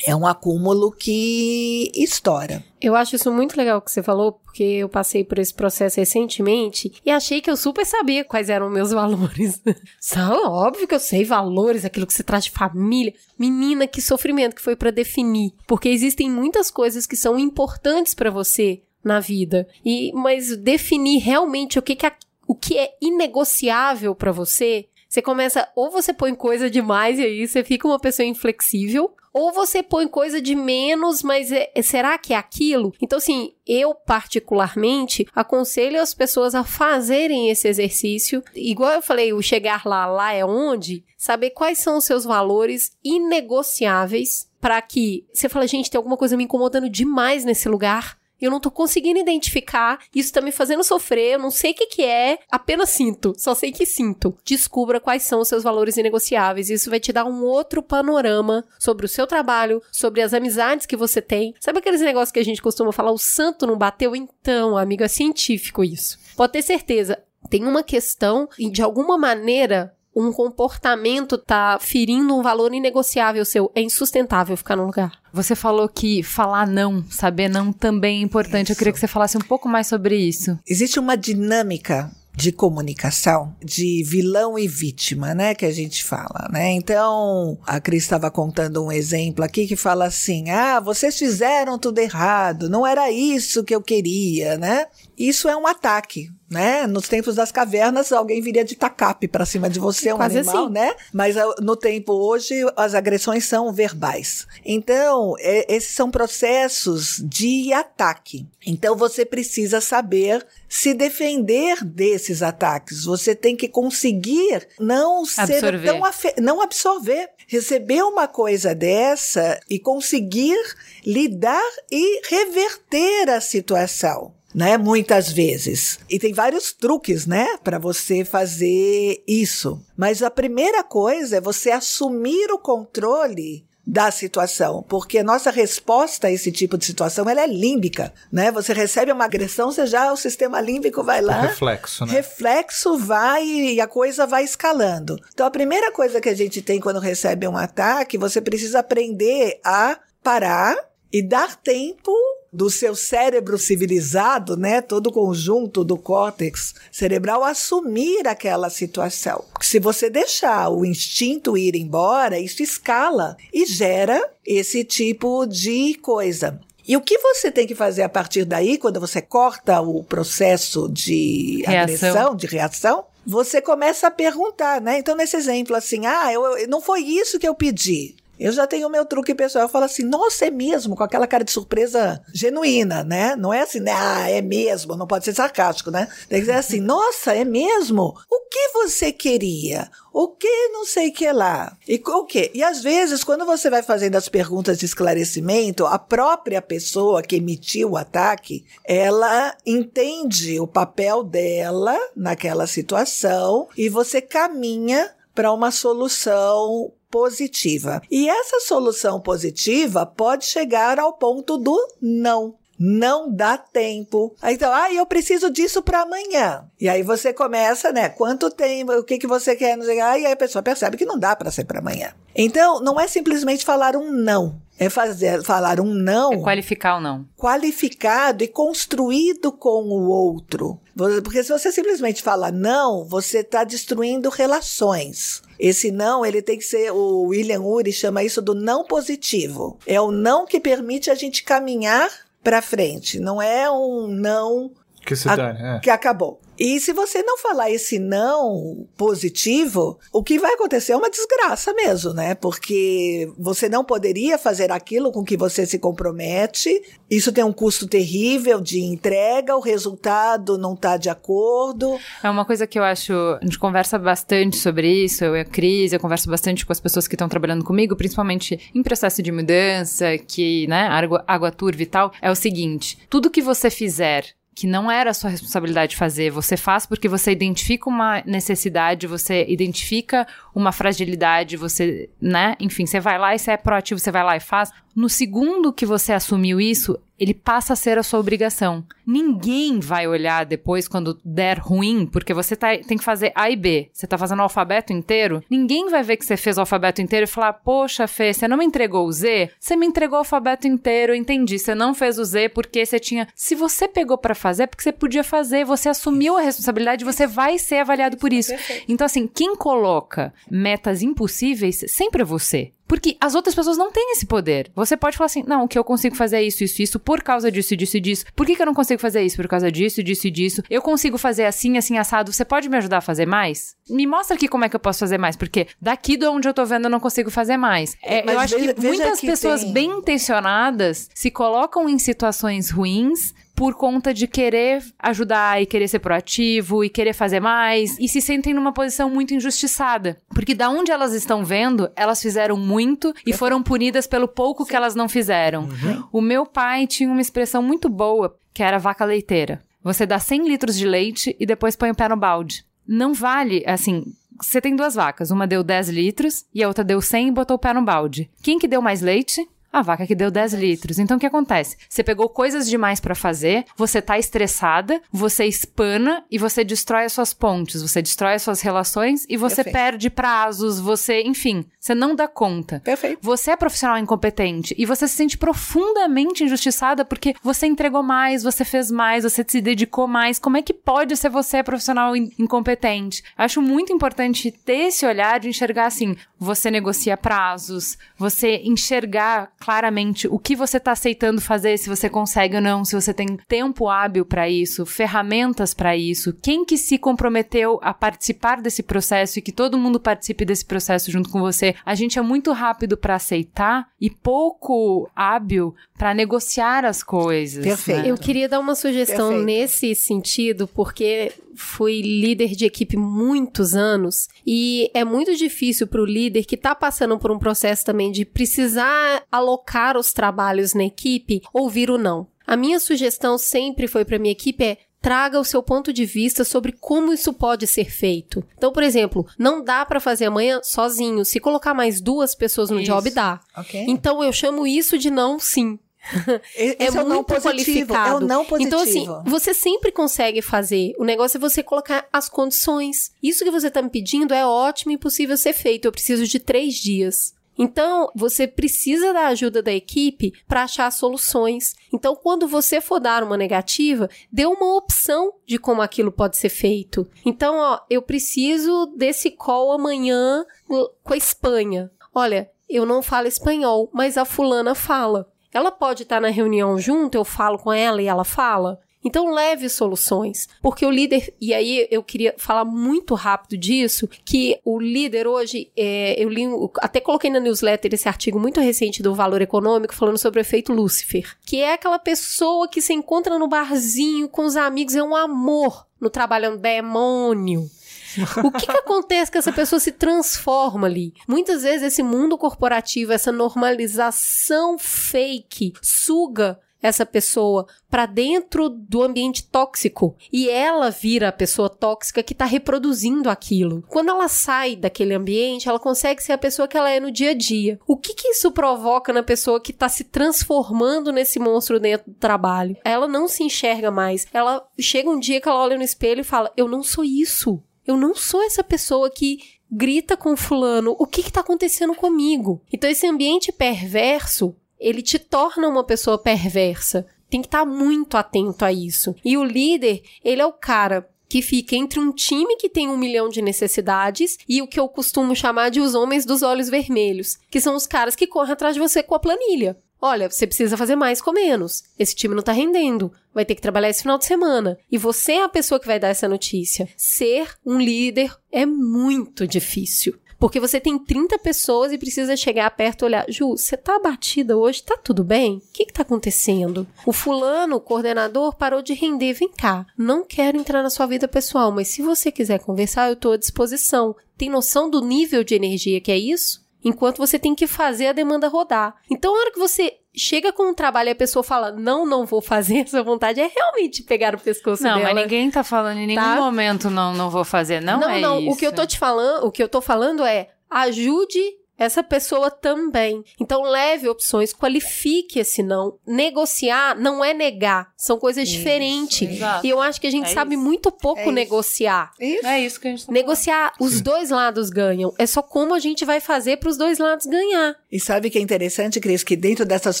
é um acúmulo que estoura. Eu acho isso muito legal que você falou, porque eu passei por esse processo recentemente e achei que eu super sabia quais eram meus valores. São óbvio que eu sei valores, aquilo que você traz de família. Menina, que sofrimento que foi para definir, porque existem muitas coisas que são importantes para você na vida. E mas definir realmente o que que é, o que é inegociável para você você começa, ou você põe coisa demais e aí você fica uma pessoa inflexível, ou você põe coisa de menos, mas é, é, será que é aquilo? Então, assim, eu particularmente aconselho as pessoas a fazerem esse exercício. Igual eu falei, o chegar lá, lá é onde? Saber quais são os seus valores inegociáveis para que você fala, gente, tem alguma coisa me incomodando demais nesse lugar eu não tô conseguindo identificar, isso tá me fazendo sofrer, eu não sei o que que é, apenas sinto, só sei que sinto. Descubra quais são os seus valores inegociáveis, isso vai te dar um outro panorama sobre o seu trabalho, sobre as amizades que você tem. Sabe aqueles negócios que a gente costuma falar, o santo não bateu? Então, amigo, é científico isso. Pode ter certeza, tem uma questão e de alguma maneira um comportamento tá ferindo um valor inegociável seu, é insustentável ficar num lugar. Você falou que falar não, saber não também é importante. Isso. Eu queria que você falasse um pouco mais sobre isso. Existe uma dinâmica de comunicação, de vilão e vítima, né, que a gente fala, né? Então, a Cris estava contando um exemplo aqui que fala assim: "Ah, vocês fizeram tudo errado, não era isso que eu queria", né? Isso é um ataque né? Nos tempos das cavernas, alguém viria de tacape para cima de você, um Quase animal, assim. né? Mas ah, no tempo hoje, as agressões são verbais. Então, é- esses são processos de ataque. Então, você precisa saber se defender desses ataques. Você tem que conseguir não ser Absorver. tão afe- não absorver, receber uma coisa dessa e conseguir lidar e reverter a situação. Né, muitas vezes. E tem vários truques, né, para você fazer isso. Mas a primeira coisa é você assumir o controle da situação, porque a nossa resposta a esse tipo de situação ela é límbica, né? Você recebe uma agressão, você já o sistema límbico vai lá, reflexo, né? reflexo vai e a coisa vai escalando. Então a primeira coisa que a gente tem quando recebe um ataque, você precisa aprender a parar e dar tempo do seu cérebro civilizado, né, todo o conjunto do córtex cerebral assumir aquela situação. Se você deixar o instinto ir embora, isso escala e gera esse tipo de coisa. E o que você tem que fazer a partir daí, quando você corta o processo de Reação. agressão, de reação, você começa a perguntar, né? Então, nesse exemplo, assim, ah, eu, eu- não foi isso que eu pedi. Eu já tenho o meu truque pessoal. Eu falo assim, nossa, é mesmo, com aquela cara de surpresa genuína, né? Não é assim, né? Ah, é mesmo, não pode ser sarcástico, né? Tem que ser assim, nossa, é mesmo? O que você queria? O que não sei que lá? E o quê? E às vezes, quando você vai fazendo as perguntas de esclarecimento, a própria pessoa que emitiu o ataque, ela entende o papel dela naquela situação e você caminha para uma solução positiva. E essa solução positiva pode chegar ao ponto do não. Não dá tempo. Aí, Então, ah, eu preciso disso para amanhã. E aí você começa, né? Quanto tempo? O que, que você quer? Ah, e aí a pessoa percebe que não dá para ser para amanhã. Então, não é simplesmente falar um não. É fazer, falar um não É qualificar ou não. qualificado e construído com o outro. Porque se você simplesmente fala não, você está destruindo relações. Esse não, ele tem que ser, o William Ury chama isso do não positivo. É o não que permite a gente caminhar para frente. Não é um não Que se A- dane, é. que acabou. E se você não falar esse não positivo, o que vai acontecer é uma desgraça mesmo, né? Porque você não poderia fazer aquilo com que você se compromete. Isso tem um custo terrível de entrega, o resultado não está de acordo. É uma coisa que eu acho. A gente conversa bastante sobre isso, eu e a Cris, eu converso bastante com as pessoas que estão trabalhando comigo, principalmente em processo de mudança, que, né, água, água turva e tal. É o seguinte: tudo que você fizer que não era sua responsabilidade fazer, você faz porque você identifica uma necessidade, você identifica uma fragilidade, você, né? Enfim, você vai lá e você é proativo, você vai lá e faz. No segundo que você assumiu isso, ele passa a ser a sua obrigação. Ninguém vai olhar depois quando der ruim, porque você tá- tem que fazer A e B. Você tá fazendo o alfabeto inteiro. Ninguém vai ver que você fez o alfabeto inteiro e falar: Poxa, Fê, você não me entregou o Z? Você me entregou o alfabeto inteiro, eu entendi. Você não fez o Z porque você tinha. Se você pegou pra fazer, é porque você podia fazer. Você assumiu a responsabilidade, você vai ser avaliado por isso. Então, assim, quem coloca metas impossíveis sempre é você. Porque as outras pessoas não têm esse poder. Você pode falar assim: não, o que eu consigo fazer é isso, isso, isso, por causa disso, disso e disso. Por que, que eu não consigo fazer isso? Por causa disso, disso e disso. Eu consigo fazer assim, assim, assado. Você pode me ajudar a fazer mais? Me mostra aqui como é que eu posso fazer mais. Porque daqui de onde eu tô vendo, eu não consigo fazer mais. É, Mas eu acho veja- que muitas que pessoas tem- bem intencionadas se colocam em situações ruins por conta de querer ajudar e querer ser proativo e querer fazer mais e se sentem numa posição muito injustiçada. Porque da onde elas estão vendo, elas fizeram muito e foram punidas pelo pouco que elas não fizeram. O meu pai tinha uma expressão muito boa, que era vaca leiteira. Você dá 100 litros de leite e depois põe o pé no balde. Não vale, assim, você tem duas vacas, uma deu 10 litros e a outra deu 100 e botou o pé no balde. Quem que deu mais leite? A vaca que deu 10 litros. Então o que acontece? Você pegou coisas demais pra fazer, você tá estressada, você espana e você destrói as suas pontes, você destrói as suas relações e você Perfeito. perde prazos, você, enfim, você não dá conta. Perfeito. Você é profissional incompetente e você se sente profundamente injustiçada porque você entregou mais, você fez mais, você se dedicou mais. Como é que pode ser você profissional in- incompetente? Acho muito importante ter esse olhar de enxergar assim: você negocia prazos, você enxergar claramente o que você tá aceitando fazer, se você consegue ou não, se você tem tempo hábil para isso, ferramentas para isso, quem que se comprometeu a participar desse processo e que todo mundo participe desse processo junto com você. A gente é muito rápido para aceitar e pouco hábil para negociar as coisas. Perfeito. né? Eu queria dar uma sugestão Perfeito. nesse sentido, porque fui líder de equipe muitos anos e é muito difícil para o líder que está passando por um processo também de precisar alocar os trabalhos na equipe ouvir o não. A minha sugestão sempre foi para minha equipe é traga o seu ponto de vista sobre como isso pode ser feito. Então, por exemplo, não dá para fazer amanhã sozinho. Se colocar mais duas pessoas no Isso. job, dá. Ok? Então, eu chamo isso de não sim. É esse o não muito positivo. qualificado. É o não positivo. Então, assim, você sempre consegue fazer. O negócio é você colocar as condições. Isso que você tá me pedindo é ótimo e possível ser feito. Eu preciso de três dias. Então, você precisa da ajuda da equipe para achar soluções. Então, quando você for dar uma negativa, dê uma opção de como aquilo pode ser feito. Então, ó, eu preciso desse call amanhã com a Espanha. Olha, eu não falo espanhol, mas a fulana fala. Ela pode estar na reunião junto, eu falo com ela e ela fala. Então leve soluções, porque o líder, e aí eu queria falar muito rápido disso, que o líder hoje, é, eu li, até coloquei na newsletter esse artigo muito recente do Valor Econômico falando sobre o efeito Lúcifer, que é aquela pessoa que se encontra no barzinho com os amigos, é um amor, no trabalho é um demônio. O que, que acontece que essa pessoa se transforma ali? Muitas vezes esse mundo corporativo, essa normalização fake, suga essa pessoa para dentro do ambiente tóxico e ela vira a pessoa tóxica que tá reproduzindo aquilo. Quando ela sai daquele ambiente, ela consegue ser a pessoa que ela é no dia a dia. O que que isso provoca na pessoa que tá se transformando nesse monstro dentro do trabalho? Ela não se enxerga mais. Ela chega um dia que ela olha no espelho e fala: "Eu não sou isso. Eu não sou essa pessoa que grita com fulano. O que que tá acontecendo comigo?" Então esse ambiente perverso ele te torna uma pessoa perversa. Tem que estar muito atento a isso. E o líder, ele é o cara que fica entre um time que tem um milhão de necessidades e o que eu costumo chamar de os homens dos olhos vermelhos, que são os caras que correm atrás de você com a planilha. Olha, você precisa fazer mais com menos. Esse time não tá rendendo. Vai ter que trabalhar esse final de semana. E você é a pessoa que vai dar essa notícia. Ser um líder é muito difícil. Porque você tem 30 pessoas e precisa chegar perto e olhar. Ju, você tá abatida hoje? Tá tudo bem? O que que tá acontecendo? O fulano, o coordenador, parou de render. Vem cá. Não quero entrar na sua vida pessoal, mas se você quiser conversar, eu tô à disposição. Tem noção do nível de energia que é isso? Enquanto você tem que fazer a demanda rodar. Então, na hora que você chega com um trabalho e a pessoa fala, não, não vou fazer, essa vontade é realmente pegar o pescoço Não, dela. mas ninguém tá falando em nenhum Tá? momento não, não vou fazer. Não, não, é não. isso. O que eu tô te falando, o que eu tô falando é ajude essa pessoa também. Então leve opções, qualifique esse não. Negociar não é negar, são coisas diferentes. exato. E eu acho que a gente É sabe isso. muito pouco É isso. negociar. Isso. É isso que a gente tá Negociar, os dois lados ganham. É só como a gente vai fazer para os dois lados ganhar. E sabe que é interessante, Cris, que dentro dessas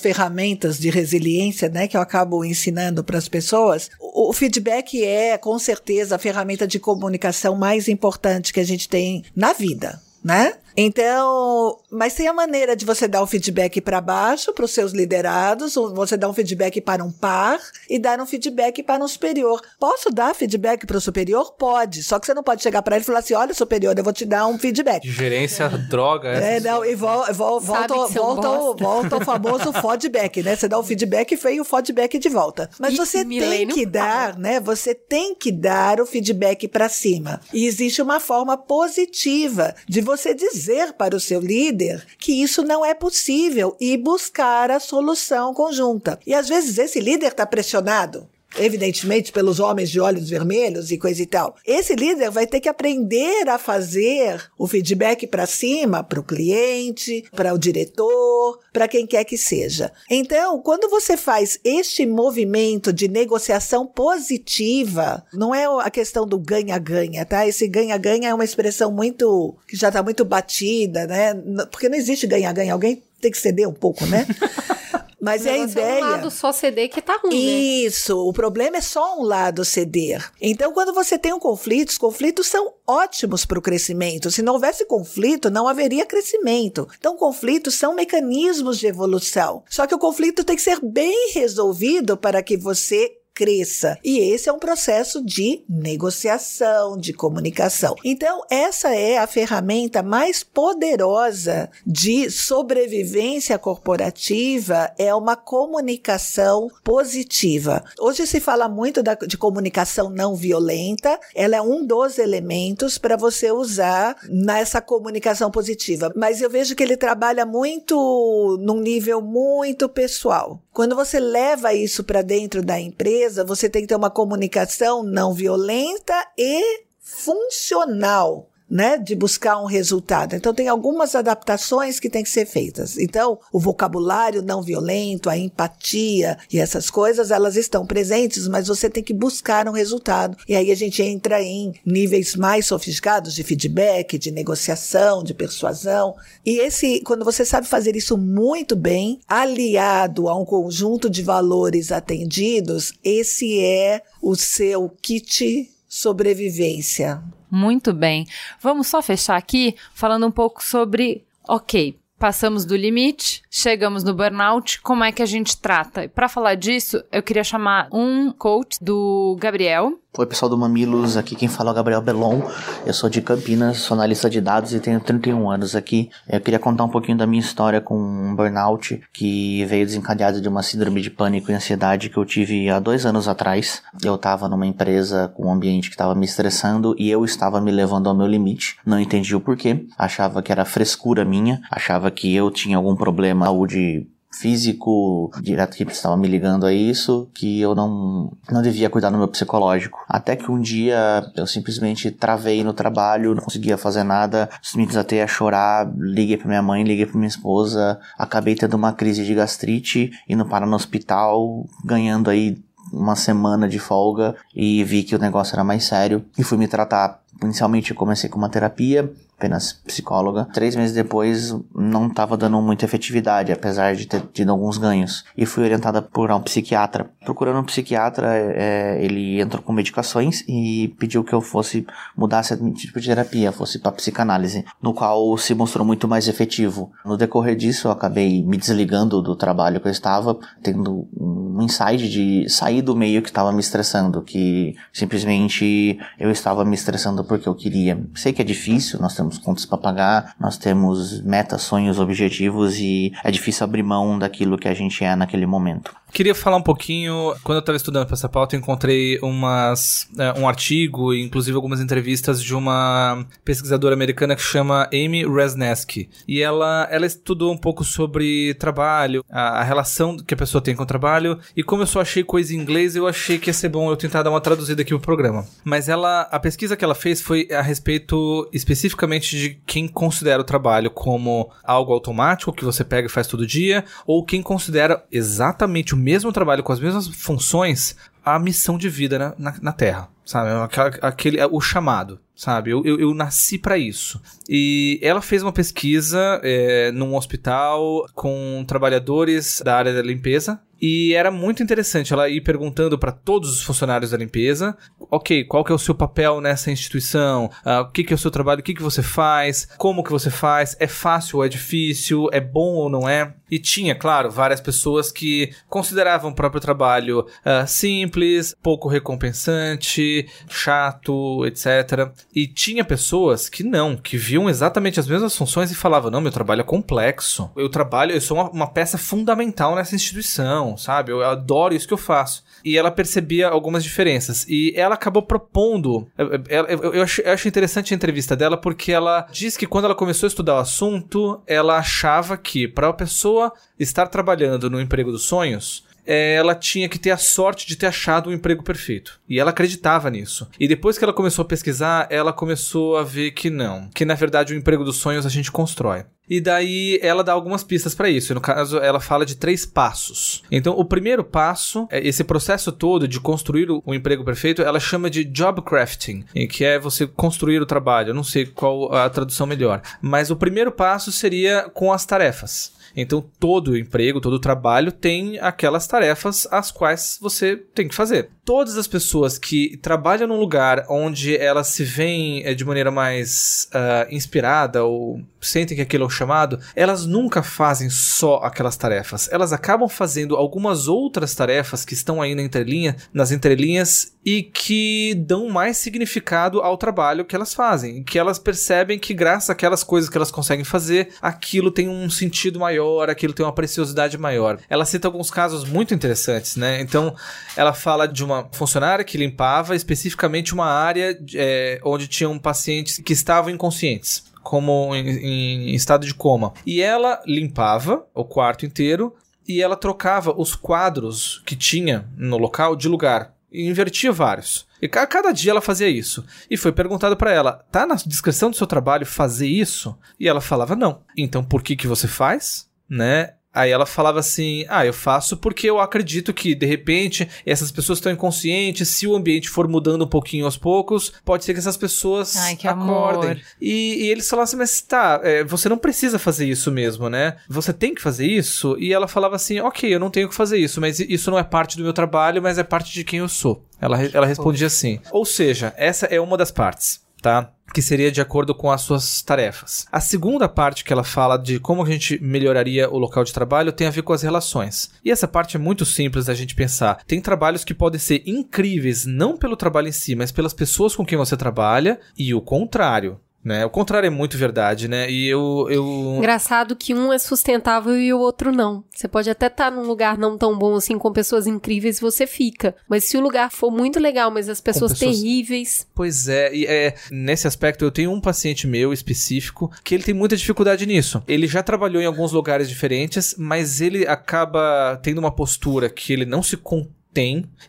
ferramentas de resiliência, né, que eu acabo ensinando para as pessoas, o, o feedback é, com certeza, a ferramenta de comunicação mais importante que a gente tem na vida, né? Então, mas tem a maneira de você dar o feedback para baixo, para os seus liderados, ou você dar um feedback para um par e dar um feedback para um superior. Posso dar feedback para o superior? Pode. Só que você não pode chegar para ele e falar assim: olha, superior, eu vou te dar um feedback. Gerência, droga. É, essas- não, e vol, vol, volta, é volta, volta o famoso feedback, né? Você dá o feedback e vem o feedback de volta. Mas E você tem que dar, né? Você tem que dar o feedback para cima. E existe uma forma positiva de você dizer para o seu líder que isso não é possível e buscar a solução conjunta. E às vezes esse líder está pressionado evidentemente pelos homens de olhos vermelhos e coisa e tal. Esse líder vai ter que aprender a fazer o feedback para cima para o cliente, para o diretor, para quem quer que seja. Então, quando você faz este movimento de negociação positiva, não é a questão do ganha-ganha, tá? Esse ganha-ganha é uma expressão muito que já está muito batida, né? Porque não existe ganha-ganha, alguém tem que ceder um pouco, né? Mas O é a ideia. É um lado só ceder que tá ruim, né? Isso, o problema é só um lado ceder. Então, quando você tem um conflito, os conflitos são ótimos para o crescimento. Se não houvesse conflito, não haveria crescimento. Então, conflitos são mecanismos de evolução. Só que o conflito tem que ser bem resolvido para que você cresça. E esse é um processo de negociação, de comunicação. Então, essa é a ferramenta mais poderosa de sobrevivência corporativa, é uma comunicação positiva. Hoje se fala muito da, de comunicação não violenta, ela é um dos elementos para você usar nessa comunicação positiva. Mas eu vejo que ele trabalha muito num nível muito pessoal. Quando você leva isso para dentro da empresa, você tem que ter uma comunicação não violenta e funcional. Né, de buscar um resultado. Então, tem algumas adaptações que têm que ser feitas. Então, o vocabulário não violento, a empatia e essas coisas, elas estão presentes, mas você tem que buscar um resultado. E aí a gente entra em níveis mais sofisticados de feedback, de negociação, de persuasão. E esse, quando você sabe fazer isso muito bem, aliado a um conjunto de valores atendidos, esse é o seu kit sobrevivência. Muito bem. Vamos só fechar aqui falando um pouco sobre, ok, passamos do limite, chegamos no burnout, como é que a gente trata? Para falar disso, eu queria chamar um coach do Gabriel. Oi, pessoal do Mamilos, aqui quem fala é o Gabriel Belon. Eu sou de Campinas, sou analista de dados e tenho 31 anos aqui. Eu queria contar um pouquinho da minha história com um burnout que veio desencadeado de uma síndrome de pânico e ansiedade que eu tive há dois anos atrás. Eu estava numa empresa com um ambiente que estava me estressando e eu estava me levando ao meu limite. Não entendi o porquê, achava que era frescura minha, achava que eu tinha algum problema de físico direto que estava me ligando a isso, que eu não, não devia cuidar do meu psicológico. Até que um dia eu simplesmente travei no trabalho, não conseguia fazer nada, me desatei a chorar, liguei pra minha mãe, liguei pra minha esposa, acabei tendo uma crise de gastrite, indo parar no hospital, ganhando aí uma semana de folga e vi que o negócio era mais sério e fui me tratar. Inicialmente eu comecei com uma terapia, apenas psicóloga. Três meses depois não estava dando muita efetividade, apesar de ter tido alguns ganhos. E fui orientada por um psiquiatra. Procurando um psiquiatra, é, ele entrou com medicações e pediu que eu fosse mudasse esse tipo de terapia, fosse para psicanálise, no qual se mostrou muito mais efetivo. No decorrer disso, eu acabei me desligando do trabalho que eu estava, tendo um insight de sair do meio que estava me estressando, que simplesmente eu estava me estressando porque eu queria. Sei que é difícil, nós temos contas para pagar, nós temos metas, sonhos, objetivos e é difícil abrir mão daquilo que a gente é naquele momento. Queria falar um pouquinho, quando eu estava estudando para essa pauta, eu encontrei umas, é, um artigo inclusive algumas entrevistas de uma pesquisadora americana que chama Amy Resnesky. E ela, ela estudou um pouco sobre trabalho, a, a relação que a pessoa tem com o trabalho. E como eu só achei coisa em inglês, eu achei que ia ser bom eu tentar dar uma traduzida aqui pro programa. Mas ela, a pesquisa que ela fez foi a respeito especificamente de quem considera o trabalho como algo automático, que você pega e faz todo dia, ou quem considera exatamente o mesmo trabalho com as mesmas funções a missão de vida na, na, na Terra, sabe? Aquela, aquele, o chamado, sabe? Eu, eu, eu nasci para isso. E ela fez uma pesquisa é, num hospital com trabalhadores da área da limpeza. E era muito interessante ela ir perguntando para todos os funcionários da limpeza, ok, qual que é o seu papel nessa instituição, uh, o que, que é o seu trabalho, o que, que você faz, como que você faz, é fácil ou é difícil, é bom ou não é. E tinha, claro, várias pessoas que consideravam o próprio trabalho uh, simples, pouco recompensante, chato, etc. E tinha pessoas que não, que viam exatamente as mesmas funções e falavam: não, meu trabalho é complexo. Eu trabalho, eu sou uma, uma peça fundamental nessa instituição, sabe? Eu adoro isso que eu faço. E ela percebia algumas diferenças. E ela acabou propondo. Eu, eu, eu, eu, acho, eu acho interessante a entrevista dela porque ela diz que quando ela começou a estudar o assunto, ela achava que para a pessoa estar trabalhando no emprego dos sonhos, ela tinha que ter a sorte de ter achado o emprego perfeito. E ela acreditava nisso. E depois que ela começou a pesquisar, ela começou a ver que não. Que na verdade o emprego dos sonhos a gente constrói. E daí ela dá algumas pistas para isso. No caso, ela fala de três passos. Então, o primeiro passo, é esse processo todo de construir o emprego perfeito, ela chama de job crafting, que é você construir o trabalho. Eu não sei qual a tradução melhor, mas o primeiro passo seria com as tarefas. Então, todo emprego, todo trabalho tem aquelas tarefas as quais você tem que fazer. Todas as pessoas que trabalham num lugar onde elas se veem é, de maneira mais uh, inspirada ou sentem que aquilo é o chamado, elas nunca fazem só aquelas tarefas. Elas acabam fazendo algumas outras tarefas que estão aí na entrelinha, nas entrelinhas e que dão mais significado ao trabalho que elas fazem, que elas percebem que graças àquelas coisas que elas conseguem fazer, aquilo tem um sentido maior, aquilo tem uma preciosidade maior. Ela cita alguns casos muito interessantes, né? Então, ela fala de uma funcionária que limpava especificamente uma área é, onde tinham pacientes que estavam inconscientes como em, em, estado de coma. E ela limpava o quarto inteiro e ela trocava os quadros que tinha no local de lugar. E invertia vários. E a cada dia ela fazia isso. E foi perguntado para ela: "Tá na descrição do seu trabalho fazer isso?" E ela falava: "Não". Então, por que que você faz? Né? Aí ela falava assim: Ah, eu faço porque eu acredito que, de repente, essas pessoas estão inconscientes. Se o ambiente for mudando um pouquinho aos poucos, pode ser que essas pessoas Ai, que acordem. E, e eles falavam assim: Mas tá, é, você não precisa fazer isso mesmo, né? Você tem que fazer isso? E ela falava assim: Ok, eu não tenho que fazer isso, mas isso não é parte do meu trabalho, mas é parte de quem eu sou. Ela, ela respondia assim. Ou seja, essa é uma das partes, tá? que seria de acordo com as suas tarefas. A segunda parte que ela fala de como a gente melhoraria o local de trabalho tem a ver com as relações. E essa parte é muito simples da gente pensar. Tem trabalhos que podem ser incríveis não pelo trabalho em si, mas pelas pessoas com quem você trabalha e o contrário. Né? O contrário é muito verdade, né? E eu, eu. Engraçado que um é sustentável e o outro não. Você pode até estar num lugar não tão bom assim, com pessoas incríveis, você fica. Mas se o lugar for muito legal, mas as pessoas, pessoas- terríveis. Pois é, e é, nesse aspecto eu tenho um paciente meu específico que ele tem muita dificuldade nisso. Ele já trabalhou em alguns lugares diferentes, mas ele acaba tendo uma postura que ele não se contém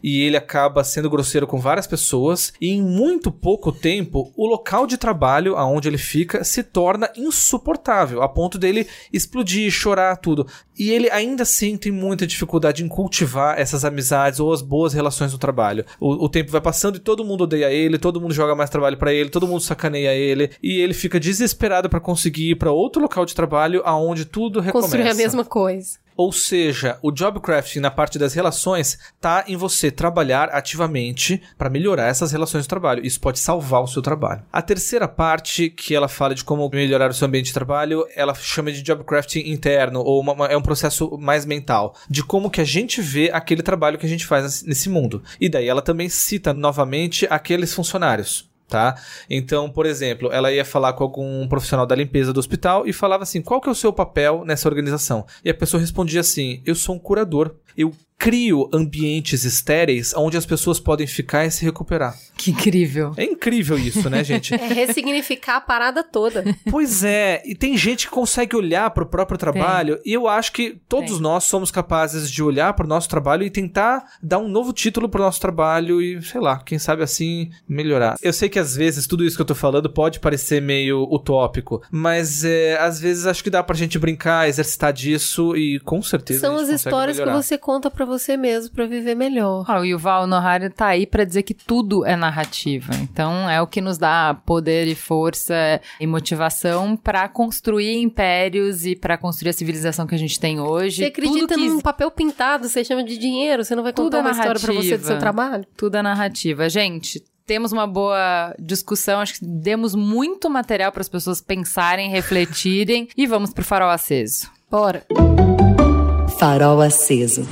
e ele acaba sendo grosseiro com várias pessoas e em muito pouco tempo o local de trabalho aonde ele fica se torna insuportável a ponto dele explodir, chorar tudo. E ele ainda assim tem muita dificuldade em cultivar essas amizades ou as boas relações no trabalho. O, o tempo vai passando e todo mundo odeia ele, todo mundo joga mais trabalho pra ele, todo mundo sacaneia ele e ele fica desesperado pra conseguir ir pra outro local de trabalho aonde tudo recomeça. Construir a mesma coisa. Ou seja, o job crafting na parte das relações tá em você trabalhar ativamente para melhorar essas relações de trabalho. Isso pode salvar o seu trabalho. A terceira parte que ela fala de como melhorar o seu ambiente de trabalho, ela chama de job crafting interno ou uma- uma- é um processo mais mental de como que a gente vê aquele trabalho que a gente faz nesse- mundo. E daí ela também cita novamente aqueles funcionários tá? Então, por exemplo, ela ia falar com algum profissional da limpeza do hospital e falava assim: qual que é o seu papel nessa organização? E a pessoa respondia assim: eu sou um curador. Eu crio ambientes estéreis onde as pessoas podem ficar e se recuperar. Que incrível. É incrível isso, né, gente? É ressignificar a parada toda. Pois é, e tem gente que consegue olhar para o próprio trabalho, e eu acho que todos Tem. nós somos capazes de olhar para o nosso trabalho e tentar dar um novo título para o nosso trabalho e, sei lá, quem sabe assim melhorar. Eu sei que às vezes tudo isso que eu tô falando pode parecer meio utópico, mas é, às vezes acho que dá pra gente brincar, exercitar disso e com certeza. São a as histórias melhorar. que você conta pra você mesmo, pra viver melhor. Ah, o Yuval Noah Harari tá aí pra dizer que tudo é narrativa. Então é o que nos dá poder e força e motivação pra construir impérios e pra construir a civilização que a gente tem hoje. Você acredita tudo que num papel pintado, você chama de dinheiro, você não vai Tudo contar é uma história pra você do seu trabalho? Tudo é narrativa. Gente, temos uma boa discussão. Acho que demos muito material para as pessoas pensarem, refletirem. e vamos pro farol aceso. Bora. Farol aceso.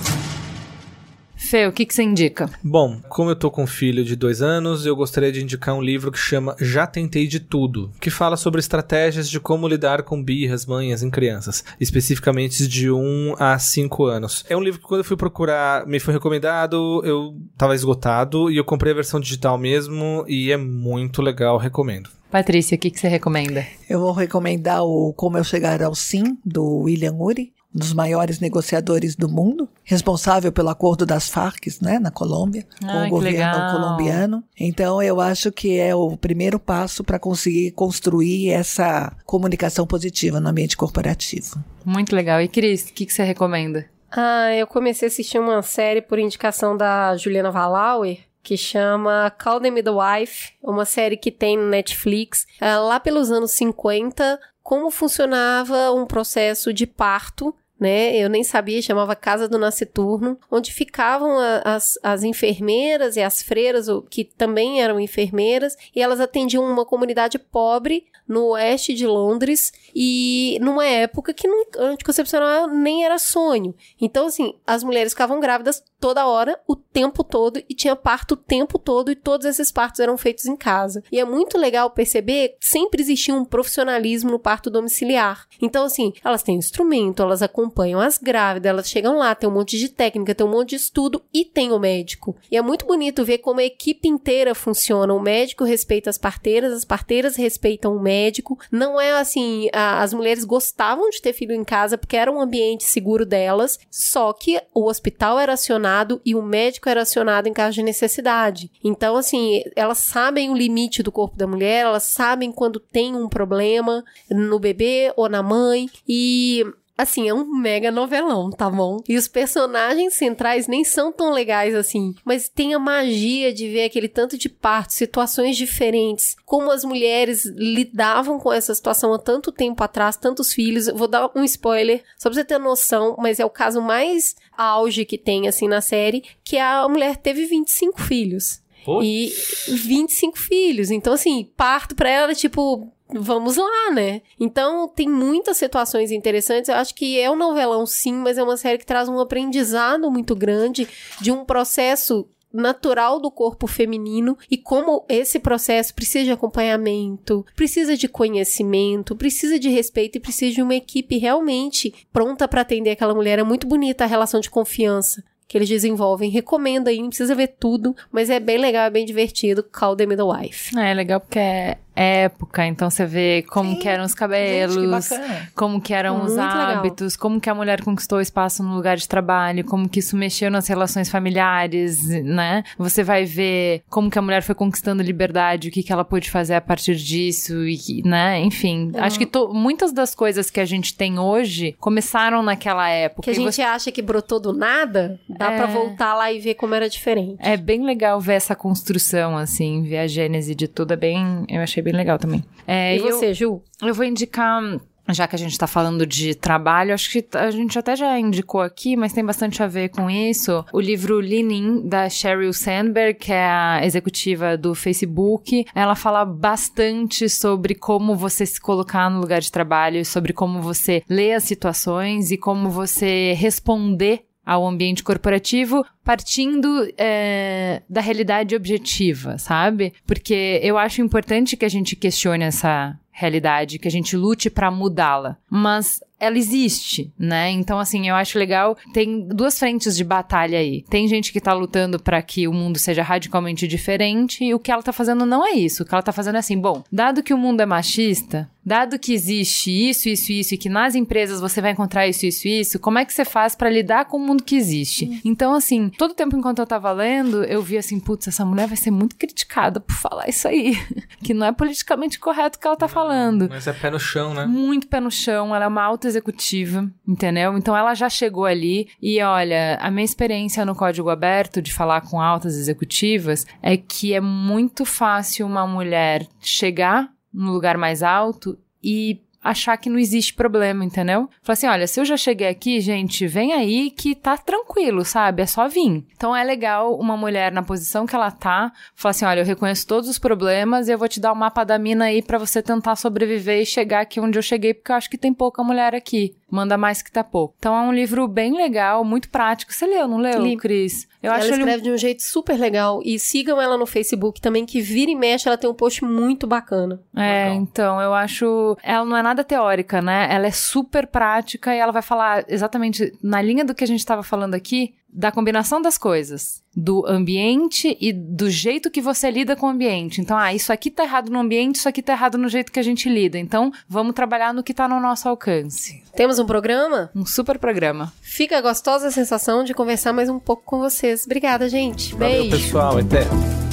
Fê, o que, que você indica? Bom, como eu tô com um filho de dois anos, eu gostaria de indicar um livro que chama Já Tentei de Tudo, que fala sobre estratégias de como lidar com birras, manhas em crianças, especificamente de 1 a 5 anos. É um livro que quando eu fui procurar, me foi recomendado, eu tava esgotado e eu comprei a versão digital mesmo e é muito legal, recomendo. Patrícia, o que, que você recomenda? Eu vou recomendar o Como Eu Chegar ao Sim, do William Ury. Dos maiores negociadores do mundo, responsável pelo acordo das Farc, né, na Colômbia, com o governo legal. colombiano. Então, eu acho que é o primeiro passo para conseguir construir essa comunicação positiva no ambiente corporativo. Muito legal. E Cris, o que, que você recomenda? Ah, eu comecei a assistir uma série por indicação da Juliana Valauer, que chama Call the Midwife, uma série que tem no Netflix. Ah, lá pelos anos 50, como funcionava um processo de parto né? Eu nem sabia, chamava Casa do Nasciturno, onde ficavam as, as enfermeiras e as freiras, que também eram enfermeiras, e elas atendiam uma comunidade pobre no oeste de Londres, e numa época que não, anticoncepcional nem era sonho. Então, assim, as mulheres ficavam grávidas toda hora, o tempo todo, e tinha parto o tempo todo, e todos esses partos eram feitos em casa. E é muito legal perceber que sempre existia um profissionalismo no parto domiciliar. Então, assim, elas têm instrumento, elas acompanham as grávidas, elas chegam lá, tem um monte de técnica, tem um monte de estudo e tem o médico. E é muito bonito ver como a equipe inteira funciona. O médico respeita as parteiras, as parteiras respeitam o médico. Não é assim, a- as mulheres gostavam de ter filho em casa porque era um ambiente seguro delas, só que o hospital era acionado e o médico era acionado em caso de necessidade. Então, assim, elas sabem o limite do corpo da mulher, elas sabem quando tem um problema no bebê ou na mãe e Assim, é um mega novelão, tá bom? E os personagens centrais nem são tão legais assim, mas tem a magia de ver aquele tanto de partos, situações diferentes, como as mulheres lidavam com essa situação há tanto tempo atrás, tantos filhos. Vou dar um spoiler, só pra você ter noção, mas é o caso mais auge que tem, assim, na série, que a mulher teve 25 filhos. E 25 filhos. Então, assim, parto pra ela, tipo, vamos lá, né? Então, tem muitas situações interessantes. Eu acho que é um novelão, sim, mas é uma série que traz um aprendizado muito grande de um processo natural do corpo feminino e como esse processo precisa de acompanhamento, precisa de conhecimento, precisa de respeito e precisa de uma equipe realmente pronta para atender aquela mulher. É muito bonita a relação de confiança que eles desenvolvem. Recomendo aí, não precisa ver tudo, mas é bem legal, é bem divertido. Call the Midwife. É legal porque é época, então você vê como que eram os cabelos, Gente, que como que eram os Muito legal. hábitos, como que a mulher conquistou espaço no lugar de trabalho, como que isso mexeu nas relações familiares, né? Você vai ver como que a mulher foi conquistando liberdade, o que que ela pôde fazer a partir disso, e, né? Enfim, acho que to- muitas das coisas que a gente tem hoje começaram naquela época. Que a gente você- acha que brotou do nada, dá É. pra voltar lá e ver como era diferente. É bem legal ver essa construção, assim, ver a gênese de tudo. É bem. Eu achei bem legal também. É, e eu- você, Ju? Eu vou indicar. Já que a gente tá falando de trabalho, acho que a gente até já indicou aqui, mas tem bastante a ver com isso. O livro Lean In, da Sheryl Sandberg, que é a executiva do Facebook. Ela fala bastante sobre como você se colocar no lugar de trabalho, sobre como você lê as situações e como você responder ao ambiente corporativo partindo é, da realidade objetiva, sabe? Porque eu acho importante que a gente questione essa realidade, que a gente lute pra mudá-la. Mas ela existe, né? Então, assim, eu acho legal. Tem duas frentes de batalha aí. Tem gente que tá lutando pra que o mundo seja radicalmente diferente, e o que ela tá fazendo não é isso. O que ela tá fazendo é assim: bom, dado que o mundo é machista, dado que existe isso, isso, isso, e que nas empresas você vai encontrar isso, isso, isso, como é que você faz pra lidar com o mundo que existe? Então, assim, todo tempo enquanto eu tava lendo, eu vi assim: putz, essa mulher vai ser muito criticada por falar isso aí, que não é politicamente correto o que ela tá falando Mas é pé no chão, né? muito pé no chão, ela é uma alta executiva, entendeu? Então ela já chegou ali e olha, a minha experiência no código aberto de falar com altas executivas é que é muito fácil uma mulher chegar no lugar mais alto e achar que não existe problema, entendeu? Falar assim, olha, se eu já cheguei aqui, gente, vem aí que tá tranquilo, sabe? É só vir. Então é legal uma mulher na posição que ela tá, falar assim, olha, eu reconheço todos os problemas e eu vou te dar o mapa da mina aí pra você tentar sobreviver e chegar aqui onde eu cheguei, porque eu acho que tem pouca mulher aqui. Manda mais que tá pouco. Então é um livro bem legal, muito prático. Você leu, não leu, Li. Cris? Eu ela acho ele escreve de um jeito super legal. E sigam ela no Facebook também, que vira e mexe, ela tem um post muito bacana. É, então, eu acho. Ela não é nada teórica, né? Ela é super prática e ela vai falar exatamente na linha do que a gente estava falando aqui. Da combinação das coisas, do ambiente e do jeito que você lida com o ambiente. Então, ah, isso aqui tá errado no ambiente, isso aqui tá errado no jeito que a gente lida. Então, vamos trabalhar no que tá no nosso alcance. Temos um programa? Um super programa. Fica a gostosa sensação de conversar mais um pouco com vocês. Obrigada, gente. Valeu, Beijo. pessoal. Até.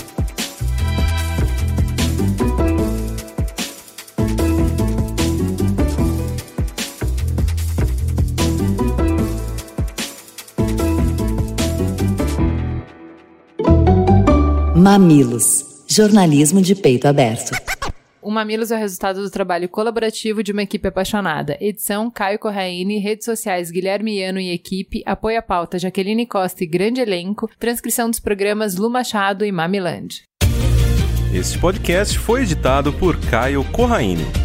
Mamilos. Jornalismo de peito aberto. O Mamilos é o resultado do trabalho colaborativo de uma equipe apaixonada. Edição Caio Corraine, redes sociais Guilherme Iano e equipe, apoio à pauta Jaqueline Costa e grande elenco, transcrição dos programas Lu Machado e Mamiland. Este podcast foi editado por Caio Corraine.